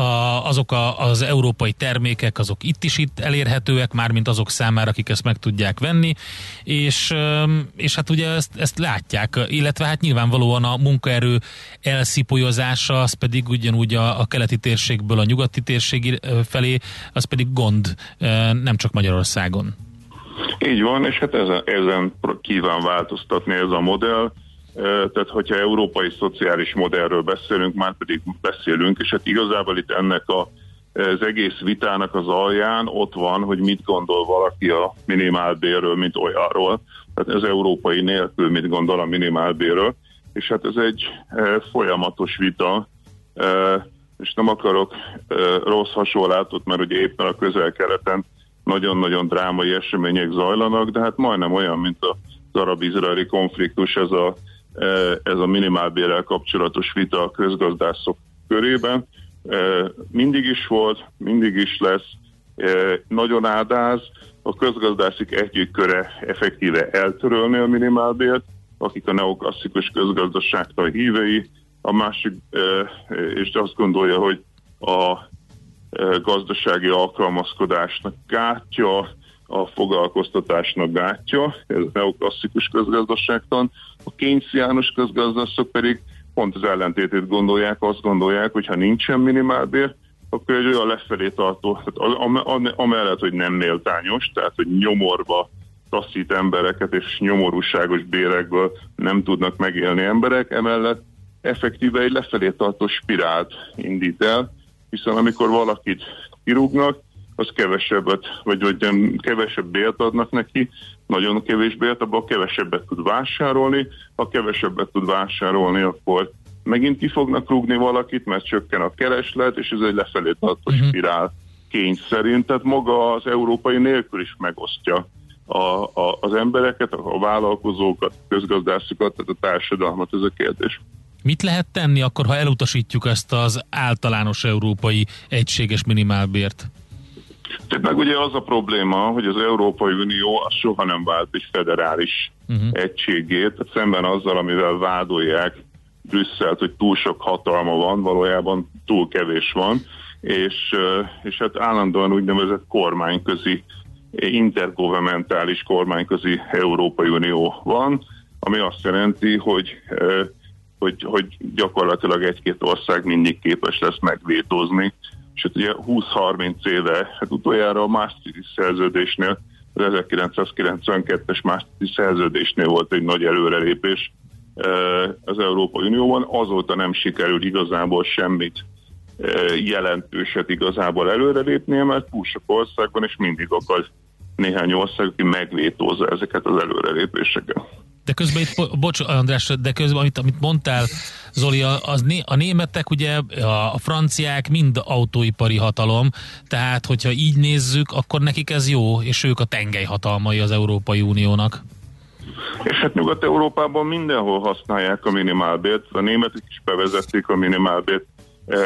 azok a, az európai termékek, azok itt is itt elérhetőek, mármint azok számára, akik ezt meg tudják venni, és, és hát ugye ezt, ezt látják, illetve hát nyilvánvalóan a munkaerő elszipolyozása, az pedig ugyanúgy a, a keleti térségből a nyugati térség felé az pedig gond, nem csak Magyarországon. Így van, és hát ezen, ezen kíván változtatni ez a modell. Tehát, hogyha európai szociális modellről beszélünk, már pedig beszélünk, és hát igazából itt ennek a, az egész vitának az alján ott van, hogy mit gondol valaki a minimálbérről, mint olyanról. Tehát ez európai nélkül mit gondol a minimálbérről. És hát ez egy folyamatos vita, és nem akarok rossz hasonlátot, mert ugye éppen a közel-keleten nagyon-nagyon drámai események zajlanak, de hát majdnem olyan, mint az arab-izraeli konfliktus, ez a, ez a minimálbérrel kapcsolatos vita a közgazdászok körében. Mindig is volt, mindig is lesz, nagyon ádáz, a közgazdászik egyik köre effektíve eltörölni a minimálbért, akik a neoklasszikus közgazdaságtal hívei, a másik, és azt gondolja, hogy a gazdasági alkalmazkodásnak gátja, a foglalkoztatásnak gátja, ez a neoklasszikus közgazdaságtan, a kénysziánus közgazdaságok pedig pont az ellentétét gondolják, azt gondolják, hogy ha nincsen minimálbér, akkor egy olyan lefelé tartó, tehát amellett, hogy nem méltányos, tehát hogy nyomorba taszít embereket, és nyomorúságos bérekből nem tudnak megélni emberek, emellett effektíve egy lefelé tartó spirált indít el, hiszen amikor valakit kirúgnak, az kevesebbet, vagy, vagy kevesebb bért adnak neki, nagyon kevés bért, abban kevesebbet tud vásárolni, ha kevesebbet tud vásárolni, akkor megint ki fognak rúgni valakit, mert csökken a kereslet, és ez egy lefelé tartó uh-huh. spirál szerint, tehát maga az európai nélkül is megosztja a, a, az embereket, a vállalkozókat, közgazdászokat, tehát a társadalmat ez a kérdés. Mit lehet tenni akkor, ha elutasítjuk ezt az általános európai egységes minimálbért? Tehát meg ugye az a probléma, hogy az Európai Unió az soha nem vált egy federális uh-huh. egységét, szemben azzal, amivel vádolják Brüsszelt, hogy túl sok hatalma van, valójában túl kevés van, és, és hát állandóan úgynevezett kormányközi, intergovernmentális kormányközi Európai Unió van, ami azt jelenti, hogy hogy, hogy gyakorlatilag egy-két ország mindig képes lesz megvétózni. Hát ugye 20-30 éve, hát utoljára a Maastrichti szerződésnél, az 1992-es Maastrichti szerződésnél volt egy nagy előrelépés az Európai Unióban, azóta nem sikerült igazából semmit jelentőset igazából előrelépnie, mert túl sok országban, és mindig akar néhány ország, aki megvétózza ezeket az előrelépéseket. De közben itt, bocs András, de közben amit, amit mondtál, Zoli, az, a németek, ugye a franciák mind autóipari hatalom, tehát hogyha így nézzük, akkor nekik ez jó, és ők a tengely hatalmai az Európai Uniónak. És hát Nyugat-Európában mindenhol használják a minimálbért, a németek is bevezették a minimálbért. E,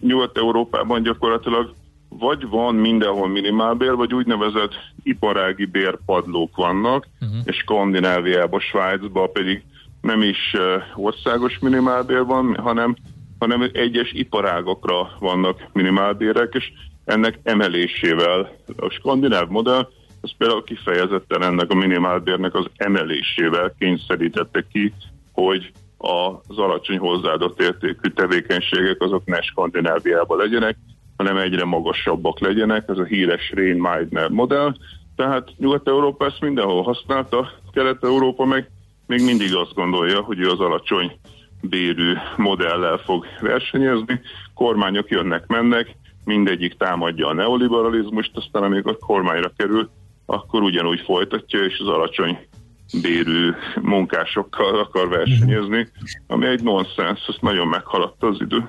Nyugat-Európában gyakorlatilag vagy van mindenhol minimálbér, vagy úgynevezett iparági bérpadlók vannak, uh-huh. és Skandináviában, Svájcban pedig nem is országos minimálbér van, hanem hanem egyes iparágokra vannak minimálbérek, és ennek emelésével a skandináv modell az például kifejezetten ennek a minimálbérnek az emelésével kényszerítette ki, hogy az alacsony hozzáadott értékű tevékenységek azok ne Skandináviában legyenek, hanem egyre magasabbak legyenek, ez a híres Rehn-Meidner modell. Tehát Nyugat-Európa ezt mindenhol használta, Kelet-Európa meg még mindig azt gondolja, hogy ő az alacsony bérű modellel fog versenyezni, kormányok jönnek, mennek, mindegyik támadja a neoliberalizmust, aztán amikor kormányra kerül, akkor ugyanúgy folytatja, és az alacsony bérű munkásokkal akar versenyezni, ami egy nonsens, ezt nagyon meghaladta az idő.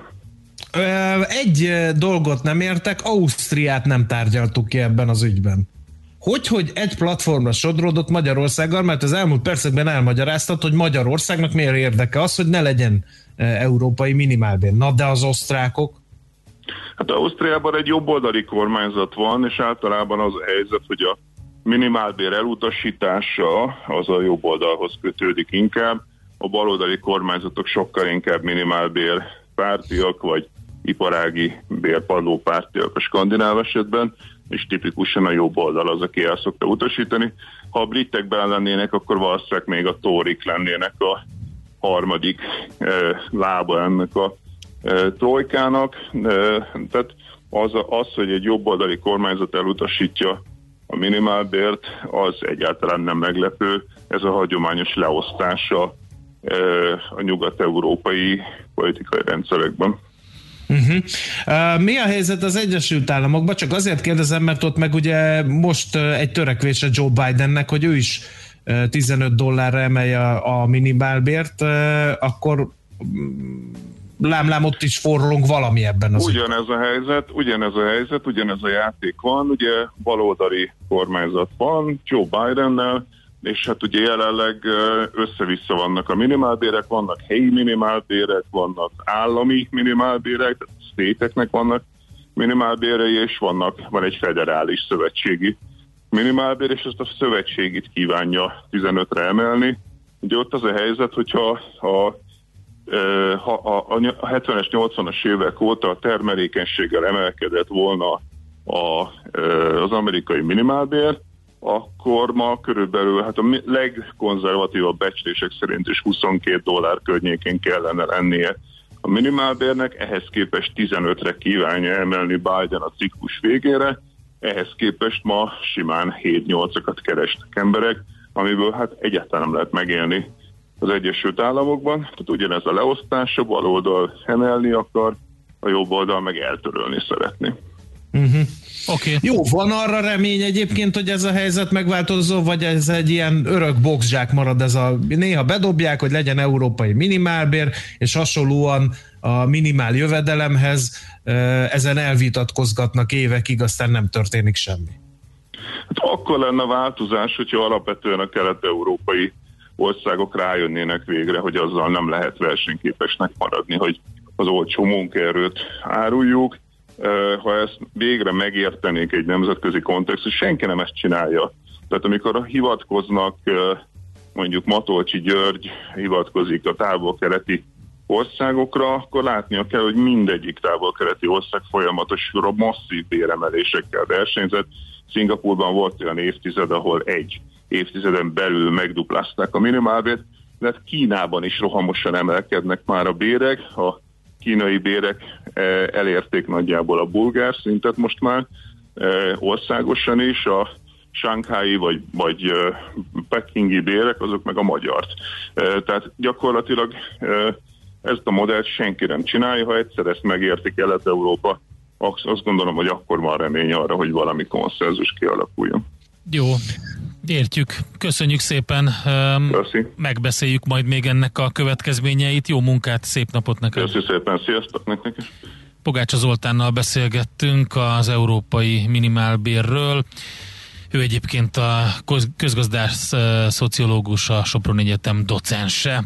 Egy dolgot nem értek, Ausztriát nem tárgyaltuk ki ebben az ügyben. Hogy, hogy egy platformra sodródott Magyarországgal, mert az elmúlt percekben elmagyaráztat, hogy Magyarországnak miért érdeke az, hogy ne legyen európai minimálbér. Na, de az osztrákok? Hát Ausztriában egy jobboldali kormányzat van, és általában az a helyzet, hogy a minimálbér elutasítása az a jobb oldalhoz kötődik inkább. A baloldali kormányzatok sokkal inkább minimálbér pártiak, vagy iparági bérpadló pártiak a skandináv esetben, és tipikusan a jobb oldal az, aki el szokta utasítani. Ha a britek lennének, akkor valószínűleg még a tórik lennének a harmadik eh, lába ennek a eh, trojkának. Eh, tehát az, az, hogy egy jobboldali kormányzat elutasítja a minimálbért, az egyáltalán nem meglepő. Ez a hagyományos leosztása a nyugat-európai politikai rendszerekben. Uh-huh. Uh, mi a helyzet az Egyesült Államokban? Csak azért kérdezem, mert ott meg ugye most egy törekvése Joe Bidennek, hogy ő is uh, 15 dollárra emelje a, a minimálbért, akkor lámlám ott is forrong valami ebben az Ugyanez a helyzet, ugyanez a helyzet, ugyanez a játék van, ugye baloldali kormányzat van, Joe Bidennel, és hát ugye jelenleg össze-vissza vannak a minimálbérek, vannak helyi minimálbérek, vannak állami minimálbérek, tehát sztéteknek vannak minimálbérei, és vannak, van egy federális szövetségi minimálbér, és ezt a szövetségit kívánja 15-re emelni. Ugye ott az a helyzet, hogyha a ha a 70-es, 80-as évek óta a termelékenységgel emelkedett volna a, az amerikai minimálbér, akkor ma körülbelül hát a legkonzervatívabb becslések szerint is 22 dollár környékén kellene lennie a minimálbérnek, ehhez képest 15-re kívánja emelni Biden a ciklus végére, ehhez képest ma simán 7-8-akat kerestek emberek, amiből hát egyáltalán nem lehet megélni az Egyesült Államokban. Tehát ugyanez a leosztás, a bal oldal emelni akar, a jobb oldal meg eltörölni szeretné. Uh-huh. Okay. Jó, van arra remény egyébként, hogy ez a helyzet megváltozó, vagy ez egy ilyen örök boxzsák marad, ez a néha bedobják, hogy legyen európai minimálbér, és hasonlóan a minimál jövedelemhez ezen elvitatkozgatnak évekig, aztán nem történik semmi. Hát akkor lenne változás, hogyha alapvetően a kelet-európai országok rájönnének végre, hogy azzal nem lehet versenyképesnek maradni, hogy az olcsó munkaerőt áruljuk, ha ezt végre megértenék egy nemzetközi kontextus, senki nem ezt csinálja. Tehát amikor hivatkoznak, mondjuk Matolcsi György hivatkozik a távol-keleti országokra, akkor látnia kell, hogy mindegyik távol-keleti ország folyamatos masszív béremelésekkel versenyzett. Szingapurban volt olyan évtized, ahol egy évtizeden belül megduplázták a minimálbért, de hát Kínában is rohamosan emelkednek már a bérek, a kínai bérek eh, elérték nagyjából a bulgár szintet most már eh, országosan is, a Shanghai vagy, vagy eh, pekingi bérek, azok meg a magyart. Tehát gyakorlatilag ezt a modellt senki nem csinálja, ha egyszer ezt megérti Kelet-Európa, azt gondolom, hogy akkor van remény arra, hogy valami konszenzus kialakuljon. Jó, Értjük. Köszönjük szépen. Köszi. Megbeszéljük majd még ennek a következményeit. Jó munkát, szép napot neked. Köszi szépen. Sziasztok nektek is. Pogácsa Zoltánnal beszélgettünk az európai minimálbérről. Ő egyébként a közgazdász szociológus, a Sopron Egyetem docense.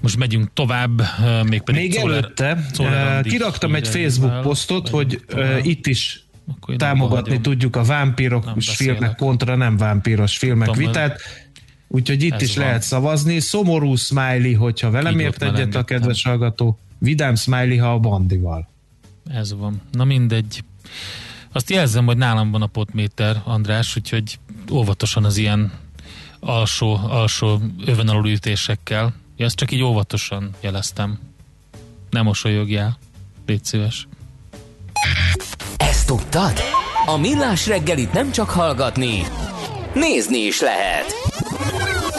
Most megyünk tovább, még pedig Még Czoller, előtte Czoller kiraktam egy Facebook posztot, hogy uh, itt is támogatni tudjuk a vámpíros filmek kontra nem vámpíros filmek Tudom, vitát. Úgyhogy itt is van. lehet szavazni. Szomorú smiley, hogyha velem Kígyót ért egyet a kedves hallgató. Vidám smiley, ha a bandival. Ez van. Na mindegy. Azt jelzem, hogy nálam van a potméter, András, úgyhogy óvatosan az ilyen alsó, alsó öven alul ütésekkel. Ja, ezt csak így óvatosan jeleztem. Nem mosolyogjál. Légy szíves. Tudtad? A Millás reggelit nem csak hallgatni, nézni is lehet.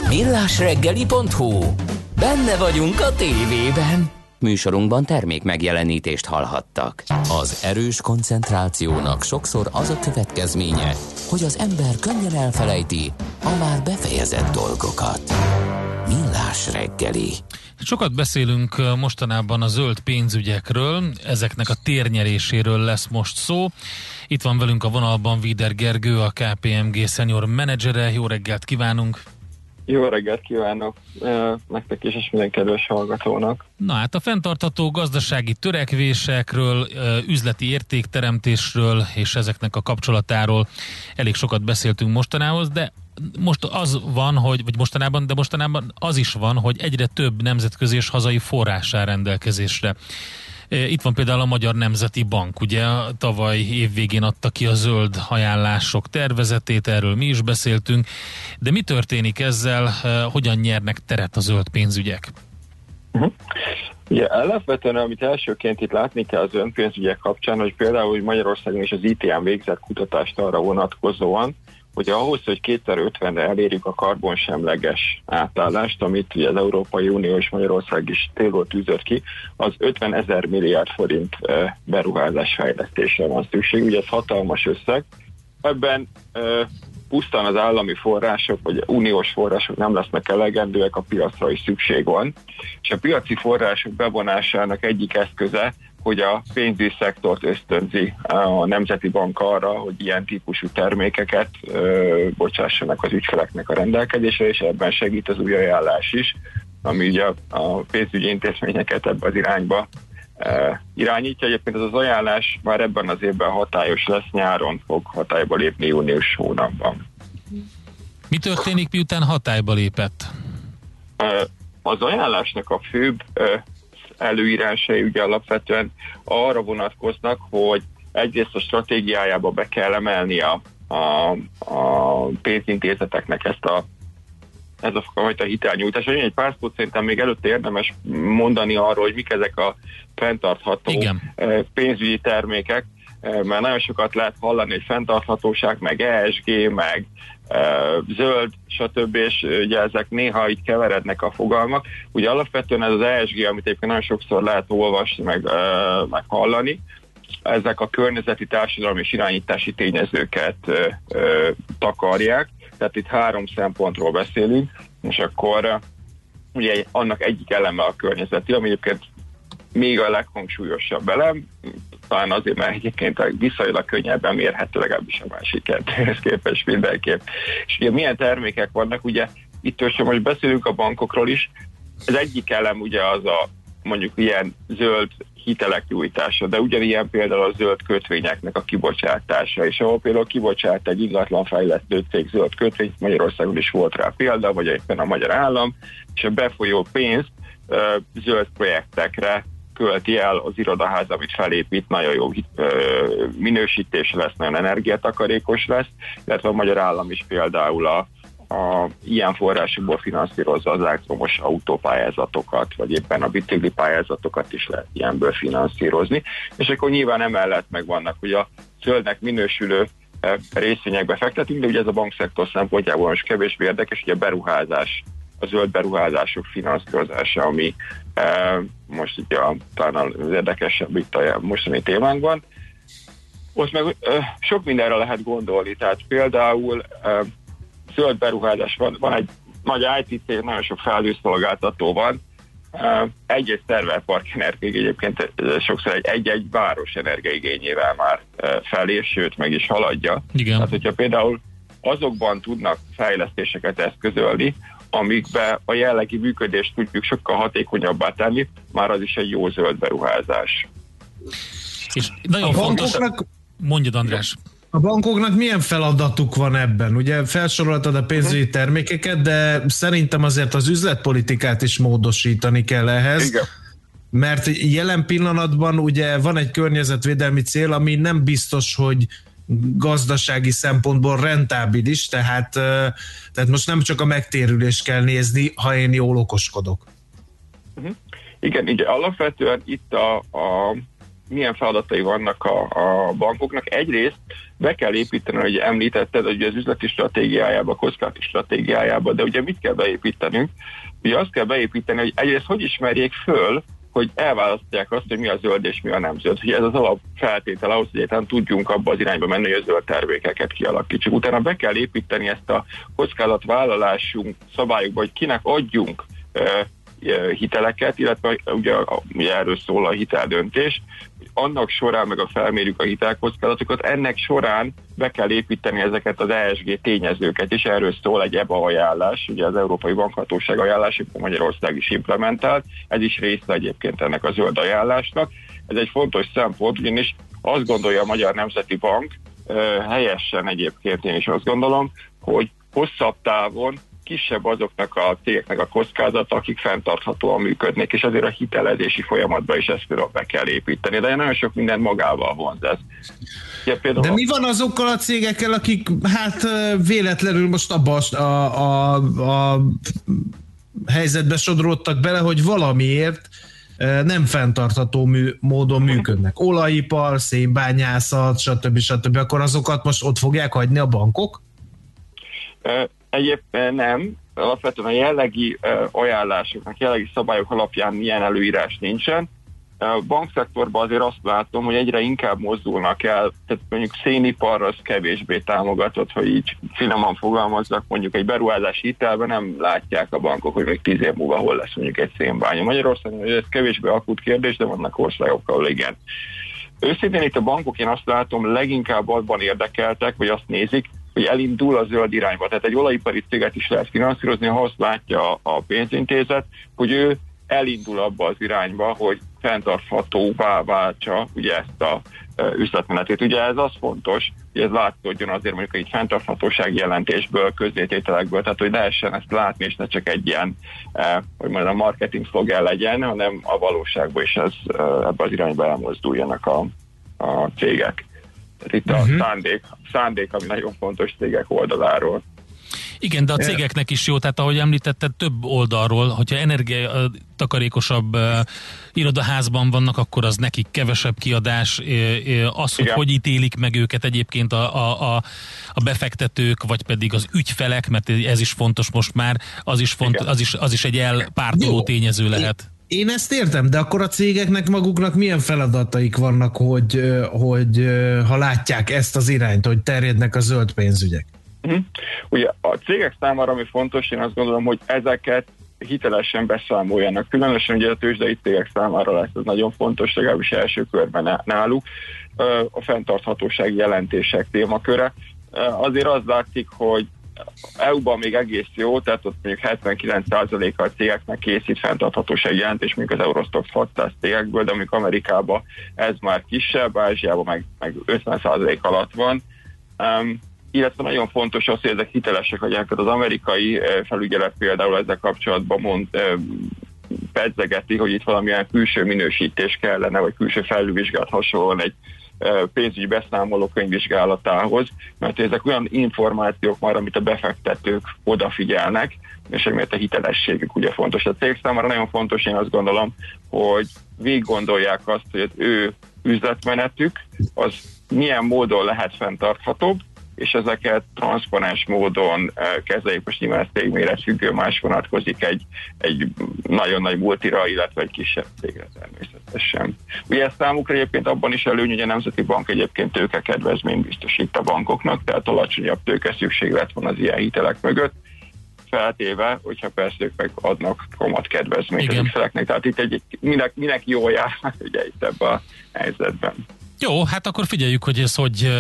Millásreggeli.hu Benne vagyunk a tévében. Műsorunkban termék megjelenítést hallhattak. Az erős koncentrációnak sokszor az a következménye, hogy az ember könnyen elfelejti a már befejezett dolgokat. Millás reggeli. Sokat beszélünk mostanában a zöld pénzügyekről, ezeknek a térnyeréséről lesz most szó. Itt van velünk a vonalban Vider Gergő, a KPMG senior menedzsere. Jó reggelt kívánunk! Jó reggelt kívánok nektek is, és minden kedves hallgatónak. Na hát a fenntartható gazdasági törekvésekről, üzleti értékteremtésről és ezeknek a kapcsolatáról elég sokat beszéltünk mostanához, de most az van, hogy, vagy mostanában, de mostanában az is van, hogy egyre több nemzetközi és hazai forrás rendelkezésre. Itt van például a Magyar Nemzeti Bank, ugye? Tavaly évvégén adta ki a zöld ajánlások tervezetét, erről mi is beszéltünk, de mi történik ezzel, hogyan nyernek teret a zöld pénzügyek? Ugye alapvetően, amit elsőként itt látni kell az önpénzügyek kapcsán, hogy például hogy Magyarországon is az ITM végzett kutatást arra vonatkozóan, hogy ahhoz, hogy 2050-re elérjük a karbonsemleges átállást, amit ugye az Európai Unió és Magyarország is tényleg tűzött ki, az 50 ezer milliárd forint beruházás fejlesztésre van szükség. Ugye ez hatalmas összeg. Ebben pusztán az állami források, vagy uniós források nem lesznek elegendőek, a piacra is szükség van. És a piaci források bevonásának egyik eszköze, hogy a pénzügyi szektort ösztönzi a Nemzeti Bank arra, hogy ilyen típusú termékeket ö, bocsássanak az ügyfeleknek a rendelkezésre, és ebben segít az új ajánlás is, ami ugye a, a pénzügyi intézményeket ebbe az irányba ö, irányítja. Egyébként ez az ajánlás már ebben az évben hatályos lesz, nyáron fog hatályba lépni június hónapban. Mi történik, miután hatályba lépett? Ö, Az ajánlásnak a főbb előírásai ugye alapvetően arra vonatkoznak, hogy egyrészt a stratégiájába be kell emelni a, a, a pénzintézeteknek ezt a ez a fajta hitelnyújtás. Egy pár szót szerintem még előtte érdemes mondani arról, hogy mik ezek a fenntartható Igen. eh, pénzügyi termékek, eh, mert nagyon sokat lehet hallani, hogy fenntarthatóság, meg ESG, meg zöld, stb. És ugye ezek néha így keverednek a fogalmak. Ugye alapvetően ez az ESG, amit egyébként nagyon sokszor lehet olvasni, meg, meg hallani, ezek a környezeti, társadalmi és irányítási tényezőket ö, ö, takarják. Tehát itt három szempontról beszélünk, és akkor ugye annak egyik eleme a környezeti, ami egyébként még a leghangsúlyosabb elem, talán azért, mert egyébként viszonylag könnyebben mérhető legalábbis a másik kettőhöz képest mindenképp. És ugye milyen termékek vannak, ugye itt most most beszélünk a bankokról is, az egyik elem ugye az a mondjuk ilyen zöld hitelek nyújtása, de ugyanilyen például a zöld kötvényeknek a kibocsátása, és ahol például kibocsát egy ingatlanfejlesztő cég zöld kötvényt, Magyarországon is volt rá példa, vagy éppen a magyar állam, és a befolyó pénzt zöld projektekre költi el az irodaház, amit felépít, nagyon jó minősítés lesz, nagyon energiatakarékos lesz, illetve a magyar állam is például a a, ilyen forrásokból finanszírozza az elektromos autópályázatokat, vagy éppen a bicikli pályázatokat is lehet ilyenből finanszírozni. És akkor nyilván emellett meg vannak, hogy a zöldnek minősülő részvényekbe fektetünk, de ugye ez a bankszektor szempontjából most kevésbé érdekes, ugye a beruházás, a zöld beruházások finanszírozása, ami most ugye a, talán az érdekesebb itt a mostani témánkban. Ott meg sok mindenre lehet gondolni, tehát például zöld beruházás van, van egy nagy IT cég, nagyon sok felhőszolgáltató van, egy-egy szerverpark energiai egyébként sokszor egy- egy-egy város energiaigényével már felér, sőt meg is haladja. Igen. Tehát, hogyha például azokban tudnak fejlesztéseket eszközölni, amikbe a jellegi működést tudjuk sokkal hatékonyabbá tenni, már az is egy jó zöld beruházás. És nagyon A fontos, bankoknak mondjad András, A bankoknak milyen feladatuk van ebben? Ugye felsoroltad a pénzügyi termékeket, de szerintem azért az üzletpolitikát is módosítani kell ehhez. Igen. Mert jelen pillanatban ugye van egy környezetvédelmi cél, ami nem biztos, hogy gazdasági szempontból rentábilis, tehát, tehát most nem csak a megtérülést kell nézni, ha én jól okoskodok. Igen, ugye alapvetően itt a, a milyen feladatai vannak a, a bankoknak. Egyrészt be kell építeni, hogy említetted, hogy az üzleti stratégiájába, a kockázati stratégiájába, de ugye mit kell beépítenünk? Ugye azt kell beépíteni, hogy egyrészt hogy ismerjék föl, hogy elválasztják azt, hogy mi a zöld és mi a nem zöld. Ugye ez az alap feltétel ahhoz, hogy egyáltalán tudjunk abba az irányba menni, hogy a zöld termékeket kialakítsuk. Utána be kell építeni ezt a kockázatvállalásunk szabályokba, hogy kinek adjunk hiteleket, illetve ugye, ugye erről szól a hiteldöntés, hogy annak során meg a felmérjük a hitelkockázatokat, ennek során be kell építeni ezeket az ESG tényezőket, és erről szól egy EBA ajánlás, ugye az Európai Bankhatóság ajánlás, Magyarország is implementált, ez is része egyébként ennek a zöld ajánlásnak. Ez egy fontos szempont, ugyanis azt gondolja a Magyar Nemzeti Bank, helyesen egyébként én is azt gondolom, hogy hosszabb távon kisebb azoknak a cégeknek a kockázata, akik fenntarthatóan működnek, és azért a hitelezési folyamatban is ezt például be kell építeni. De nagyon sok minden magával vonz ez. Ugye például De mi van azokkal a cégekkel, akik hát véletlenül most abba a, a, a, helyzetbe sodródtak bele, hogy valamiért nem fenntartható mű, módon működnek. Olajipar, szénbányászat, stb. stb. Akkor azokat most ott fogják hagyni a bankok? Egyébként nem. Alapvetően a jellegi ajánlásoknak, jellegi szabályok alapján ilyen előírás nincsen. A bankszektorban azért azt látom, hogy egyre inkább mozdulnak el, tehát mondjuk szénipar az kevésbé támogatott, hogy így finoman fogalmazzak, mondjuk egy beruházási hitelben nem látják a bankok, hogy még tíz év múlva hol lesz mondjuk egy szénbánya. Magyarországon ez kevésbé akut kérdés, de vannak országok, ahol igen. Őszintén itt a bankok én azt látom leginkább abban érdekeltek, vagy azt nézik, hogy elindul a zöld irányba. Tehát egy olajipari céget is lehet finanszírozni, ha azt látja a- a pénzintézet, hogy ő elindul abba az irányba, hogy fenntarthatóvá váltsa ugye ezt a üzletmenetét. Ugye ez az fontos, hogy ez látszódjon azért mondjuk egy fenntarthatósági jelentésből, közzétételekből, tehát hogy lehessen ezt látni, és ne csak egy ilyen, hogy mondjam, marketing szlogen legyen, hanem a valóságban is ez, ebbe az irányba elmozduljanak a, a cégek. Itt a szándék, szándék, ami nagyon fontos cégek oldaláról. Igen, de a cégeknek is jó, tehát ahogy említetted, több oldalról, hogyha energiatakarékosabb uh, irodaházban vannak, akkor az nekik kevesebb kiadás, ö, ö, az, hogy Igen. hogy ítélik meg őket egyébként a, a, a, a befektetők, vagy pedig az ügyfelek, mert ez is fontos most már, az is, font, az is, az is egy elpártoló tényező lehet. Én ezt értem, de akkor a cégeknek maguknak milyen feladataik vannak, hogy, hogy ha látják ezt az irányt, hogy terjednek a zöld pénzügyek? Uh-huh. Ugye a cégek számára, ami fontos, én azt gondolom, hogy ezeket hitelesen beszámoljanak. Különösen ugye a tőzsdei cégek számára lesz ez nagyon fontos, legalábbis első körben ná- náluk. A fenntarthatósági jelentések témaköre. Azért az látszik, hogy EU-ban még egész jó, tehát ott mondjuk 79%-a a cégeknek készít fenntarthatósági jelentés, mondjuk az Eurostox 600 cégekből, de mondjuk Amerikában ez már kisebb, Ázsiában meg, meg 50% alatt van. Um, illetve nagyon fontos az, hogy ezek hitelesek legyenek. Az amerikai eh, felügyelet például ezzel kapcsolatban mond, eh, pedzegeti, hogy itt valamilyen külső minősítés kellene, vagy külső felülvizsgálat hasonlóan egy pénzügyi beszámoló könyvvizsgálatához, mert ezek olyan információk már, amit a befektetők odafigyelnek, és emiatt a hitelességük ugye fontos. A cég számára nagyon fontos, én azt gondolom, hogy végig gondolják azt, hogy az ő üzletmenetük az milyen módon lehet fenntarthatóbb, és ezeket transzparens módon eh, kezeljük, most nyilván ez cégméret függő, más vonatkozik egy, egy nagyon nagy multira, illetve egy kisebb cégre természetesen. Ugye ez számukra egyébként abban is előny, hogy a Nemzeti Bank egyébként tőkekedvezményt biztosít a bankoknak, tehát alacsonyabb tőke szükséglet van az ilyen hitelek mögött, feltéve, hogyha persze ők meg adnak kamat kedvezményt az ügyfeleknek. Tehát itt egy, minek, minek jól jár, ugye itt ebben a helyzetben. Jó, hát akkor figyeljük, hogy ez hogy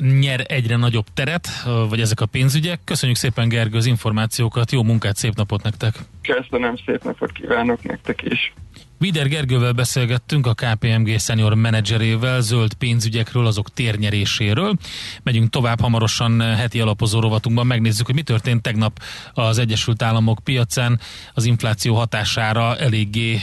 nyer egyre nagyobb teret, vagy ezek a pénzügyek. Köszönjük szépen Gergő az információkat, jó munkát, szép napot nektek! Köszönöm, szép napot kívánok nektek is. Vider Gergővel beszélgettünk a KPMG senior menedzserével zöld pénzügyekről, azok térnyeréséről. Megyünk tovább hamarosan heti alapozó rovatunkban, megnézzük, hogy mi történt tegnap az Egyesült Államok piacán. Az infláció hatására eléggé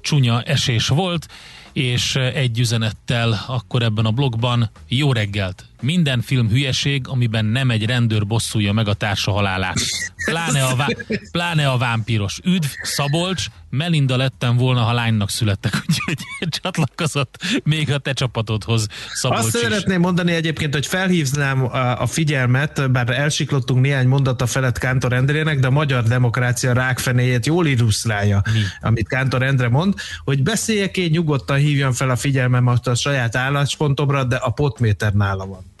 csúnya esés volt, és egy üzenettel akkor ebben a blogban jó reggelt! Minden film hülyeség, amiben nem egy rendőr bosszulja meg a társa halálát. Pláne a, vá- pláne a vámpíros. Üdv, Szabolcs, Melinda lettem volna, ha lánynak születtek, úgyhogy csatlakozott még a te csapatodhoz Szabolcs Azt is. szeretném mondani egyébként, hogy felhívnám a, a figyelmet, bár elsiklottunk néhány mondata felett Kántor Endrének, de a magyar demokrácia rákfenéjét jól illusztrálja, amit Kántor Endre mond, hogy beszéljek én nyugodtan hívjam fel a figyelmemet a saját álláspontomra, de a potméter nála van.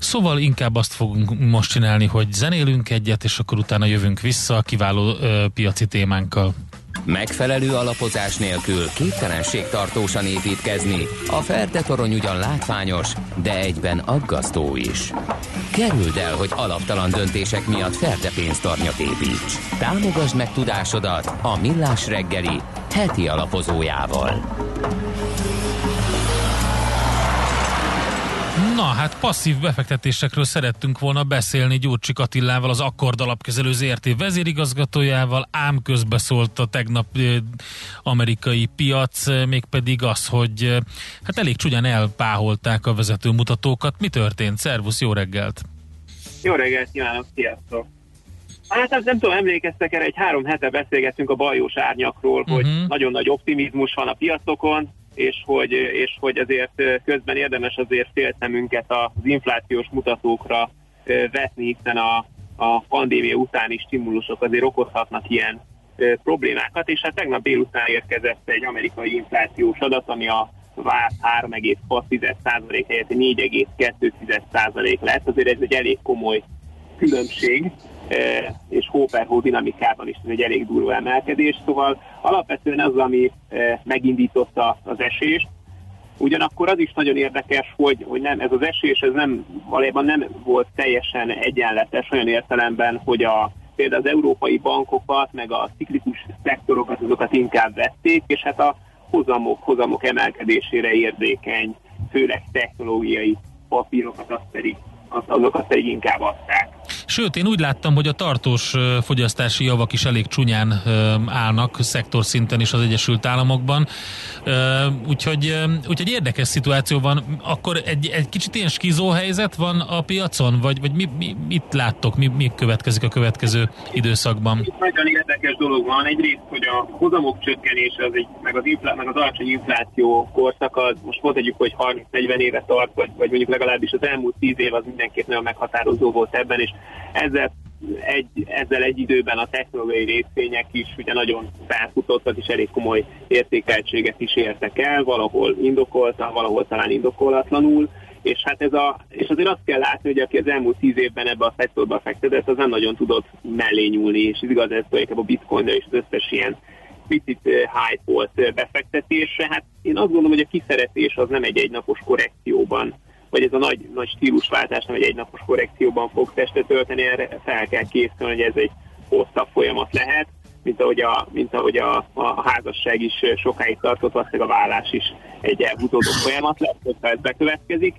Szóval inkább azt fogunk most csinálni, hogy zenélünk egyet, és akkor utána jövünk vissza a kiváló ö, piaci témánkkal. Megfelelő alapozás nélkül képtelenség tartósan építkezni. A Ferde torony ugyan látványos, de egyben aggasztó is. Kerüld el, hogy alaptalan döntések miatt Ferde pénztarnyat építs. Támogasd meg tudásodat a Millás reggeli heti alapozójával. Na, hát passzív befektetésekről szerettünk volna beszélni Gyurcsik Attilával, az Akkord alapkezelő ZRT vezérigazgatójával, ám közbeszólt a tegnap amerikai piac, mégpedig az, hogy hát elég csúnyán elpáholták a vezető mutatókat. Mi történt? Szervusz, jó reggelt! Jó reggelt kívánok, sziasztok! Hát nem, nem tudom, emlékeztek erre, egy három hete beszélgettünk a bajós árnyakról, uh-huh. hogy nagyon nagy optimizmus van a piacokon, és hogy, és hogy azért közben érdemes azért félszemünket az inflációs mutatókra vetni, hiszen a, a pandémia utáni stimulusok azért okozhatnak ilyen problémákat, és hát tegnap délután érkezett egy amerikai inflációs adat, ami a várt 3,6% helyett 4,2% lett, azért ez egy elég komoly különbség, és hó per hó dinamikában is ez egy elég durva emelkedés, szóval alapvetően az, ami megindította az esést, Ugyanakkor az is nagyon érdekes, hogy, hogy nem, ez az esés ez nem, valójában nem volt teljesen egyenletes olyan értelemben, hogy a, például az európai bankokat, meg a ciklikus szektorokat, azokat inkább vették, és hát a hozamok, hozamok emelkedésére érzékeny, főleg technológiai papírokat, azt pedig, azokat pedig inkább adták. Sőt, én úgy láttam, hogy a tartós fogyasztási javak is elég csúnyán állnak szektor szinten is az Egyesült Államokban. Úgyhogy, úgyhogy érdekes szituáció van. Akkor egy, egy kicsit ilyen skizó helyzet van a piacon, vagy, vagy mi, mi, mit láttok, mi, mi következik a következő időszakban? Nagyon érdekes dolog van. Egyrészt, hogy a hozamok csökkenése, az egy, meg, az inflá, meg az alacsony infláció korszaka, most mondhatjuk, hogy 30-40 éve tart, vagy, vagy mondjuk legalábbis az elmúlt 10 év az mindenképp nagyon meghatározó volt ebben, és ezzel egy, ezzel egy időben a technológiai részvények is ugye nagyon felfutottak, és elég komoly értékeltséget is értek el, valahol indokoltan, valahol talán indokolatlanul, és hát ez a, és azért azt kell látni, hogy aki az elmúlt tíz évben ebbe a szektorba fektetett, az nem nagyon tudott mellé nyúlni, és igaz, ez tulajdonképpen a bitcoin és az összes ilyen picit hype volt befektetésre. Hát én azt gondolom, hogy a kiszeretés az nem egy egynapos korrekcióban vagy ez a nagy, nagy stílusváltás nem egy egynapos korrekcióban fog testet ölteni, erre fel kell készülni, hogy ez egy hosszabb folyamat lehet, mint ahogy a, mint ahogy a, a házasság is sokáig tartott, valószínűleg a vállás is egy elhúzódó folyamat lesz, hogyha ez bekövetkezik.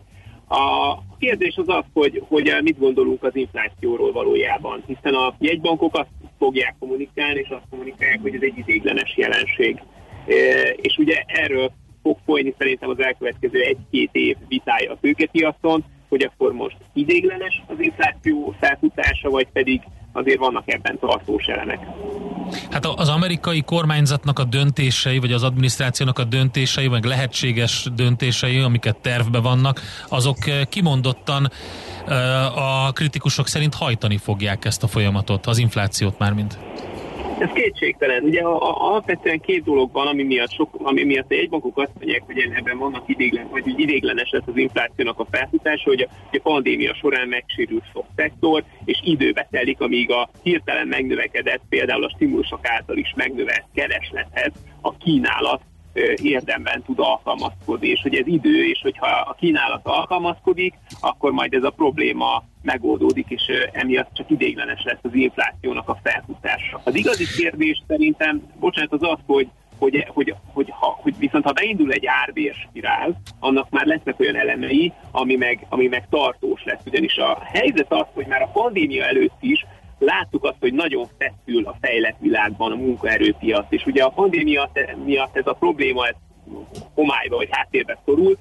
A kérdés az az, hogy, hogy mit gondolunk az inflációról valójában, hiszen a jegybankok azt fogják kommunikálni, és azt kommunikálják, hogy ez egy idéglenes jelenség. És ugye erről fog folyni szerintem az elkövetkező egy-két év vitája a tőkepiacon, hogy akkor most idéglenes az infláció felfutása, vagy pedig azért vannak ebben tartós elemek. Hát az amerikai kormányzatnak a döntései, vagy az adminisztrációnak a döntései, meg lehetséges döntései, amiket tervbe vannak, azok kimondottan a kritikusok szerint hajtani fogják ezt a folyamatot, az inflációt mármint. Ez kétségtelen. Ugye a, a, alapvetően két dolog van, ami miatt, sok, ami miatt egy bankok azt mondják, hogy ebben vannak idéglen, vagy idéglenes lesz az inflációnak a felfutása, hogy a, hogy a pandémia során megsérült sok szektor, és időbe telik, amíg a hirtelen megnövekedett, például a stimulusok által is megnövelt kereslethez a kínálat érdemben tud alkalmazkodni, és hogy ez idő, és hogyha a kínálat alkalmazkodik, akkor majd ez a probléma megoldódik, és emiatt csak idéglenes lesz az inflációnak a felfutása. Az igazi kérdés szerintem, bocsánat, az az, hogy, hogy, hogy, hogy, ha, hogy viszont ha beindul egy árvérspirál, annak már lesznek olyan elemei, ami meg, ami meg tartós lesz. Ugyanis a helyzet az, hogy már a pandémia előtt is láttuk azt, hogy nagyon feszül a fejlett világban a munkaerőpiac, és ugye a pandémia miatt ez a probléma ez homályba vagy háttérbe szorult,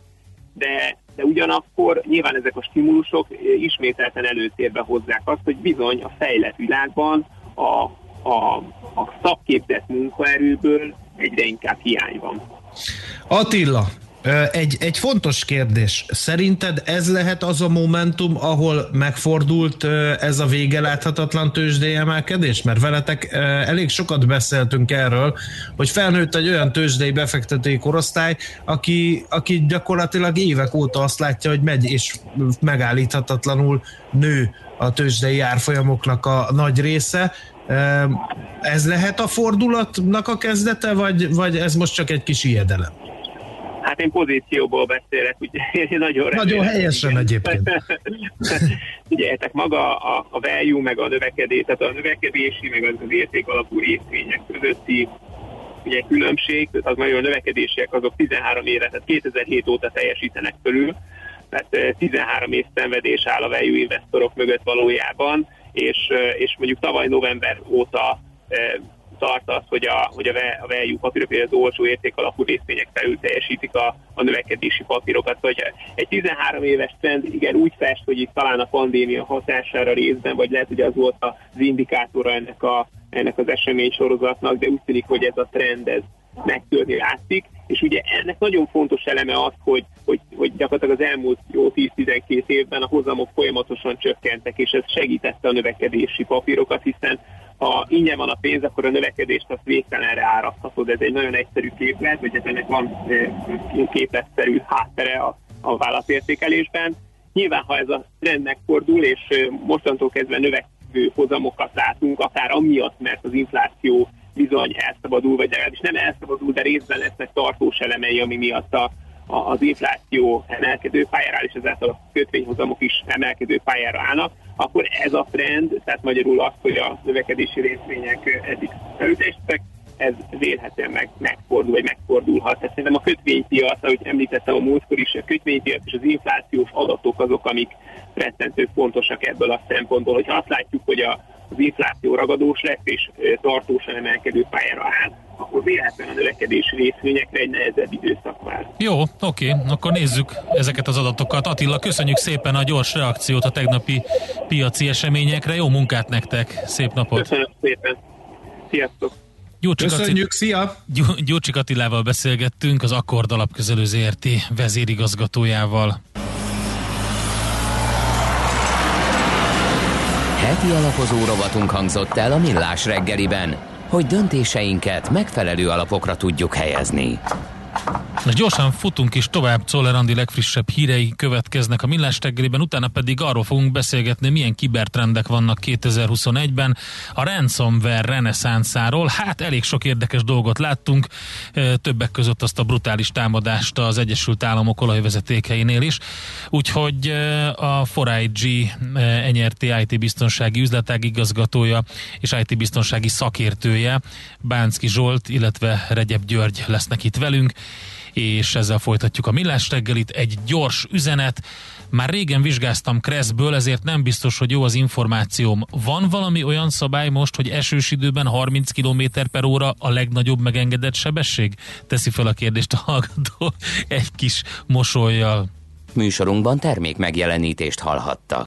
de, de ugyanakkor nyilván ezek a stimulusok ismételten előtérbe hozzák azt, hogy bizony a fejlett világban a, a, a szakképzett munkaerőből egyre inkább hiány van. Attila, egy, egy fontos kérdés. Szerinted ez lehet az a momentum, ahol megfordult ez a vége láthatatlan tőzsdei emelkedés? Mert veletek elég sokat beszéltünk erről, hogy felnőtt egy olyan tőzsdei befektetői korosztály, aki, aki gyakorlatilag évek óta azt látja, hogy megy és megállíthatatlanul nő a tőzsdei árfolyamoknak a nagy része. Ez lehet a fordulatnak a kezdete, vagy, vagy ez most csak egy kis ijedelem? Hát én pozícióból beszélek, ugye nagyon remélem. Nagyon helyesen egyébként. Figyeljetek, maga a, a value, meg a növekedés, tehát a növekedési, meg az, az érték alapú részvények közötti ugye különbség, az nagyon a növekedésiek azok 13 éve, tehát 2007 óta teljesítenek fölül, tehát 13 év szenvedés áll a value investorok mögött valójában, és, és mondjuk tavaly november óta tart az, hogy a, hogy a, a value papírok, például az olcsó érték alapú részvények felül teljesítik a, a növekedési papírokat. Vagy egy 13 éves trend igen úgy fest, hogy itt talán a pandémia hatására részben, vagy lehet, hogy az volt az indikátora ennek, a, ennek az esemény sorozatnak, de úgy tűnik, hogy ez a trend ez megtörni látszik, és ugye ennek nagyon fontos eleme az, hogy, hogy, hogy gyakorlatilag az elmúlt jó 10-12 évben a hozamok folyamatosan csökkentek, és ez segítette a növekedési papírokat, hiszen ha ingyen van a pénz, akkor a növekedést azt végtelenre árasztatod. Ez egy nagyon egyszerű képlet, vagy ennek van képletszerű háttere a, a válaszértékelésben. Nyilván, ha ez a trend megfordul, és mostantól kezdve növekvő hozamokat látunk, akár amiatt, mert az infláció bizony elszabadul, vagy legalábbis nem elszabadul, de részben lesznek tartós elemei, ami miatt a, az infláció emelkedő pályára és ezáltal a kötvényhozamok is emelkedő pályára állnak, akkor ez a trend, tehát magyarul az, hogy a növekedési részvények eddig felütéstek, ez vélhetően meg, megfordul, vagy megfordulhat. Tehát szerintem a kötvénypiac, ahogy említettem a múltkor is, a kötvénypiac és az inflációs adatok azok, amik rettentő fontosak ebből a szempontból, hogyha azt látjuk, hogy a, az infláció ragadós lesz és tartósan emelkedő pályára áll, akkor véletlenül a növekedési részvényekre egy nehezebb időszak vár. Jó, oké, akkor nézzük ezeket az adatokat. Attila, köszönjük szépen a gyors reakciót a tegnapi piaci eseményekre. Jó munkát nektek, szép napot! Köszönöm szépen! Sziasztok! Gyurcsik Köszönjük, szia! Gyurcsik Attilával beszélgettünk, az Akkord Alapkezelő ZRT vezérigazgatójával. Heti alapozó rovatunk hangzott el a Millás reggeliben, hogy döntéseinket megfelelő alapokra tudjuk helyezni. Most gyorsan futunk is tovább, Czoller Andi legfrissebb hírei következnek a Millás teggelében, utána pedig arról fogunk beszélgetni, milyen kibertrendek vannak 2021-ben, a ransomware reneszánszáról. Hát elég sok érdekes dolgot láttunk, többek között azt a brutális támadást az Egyesült Államok olajvezetékeinél is. Úgyhogy a 4IG NRT IT biztonsági üzletág igazgatója és IT biztonsági szakértője Bánszki Zsolt, illetve Regyeb György lesznek itt velünk és ezzel folytatjuk a millás reggelit. Egy gyors üzenet, már régen vizsgáztam Kreszből, ezért nem biztos, hogy jó az információm. Van valami olyan szabály most, hogy esős időben 30 km per óra a legnagyobb megengedett sebesség? Teszi fel a kérdést a hallgató egy kis mosolyjal. Műsorunkban termék megjelenítést hallhattak.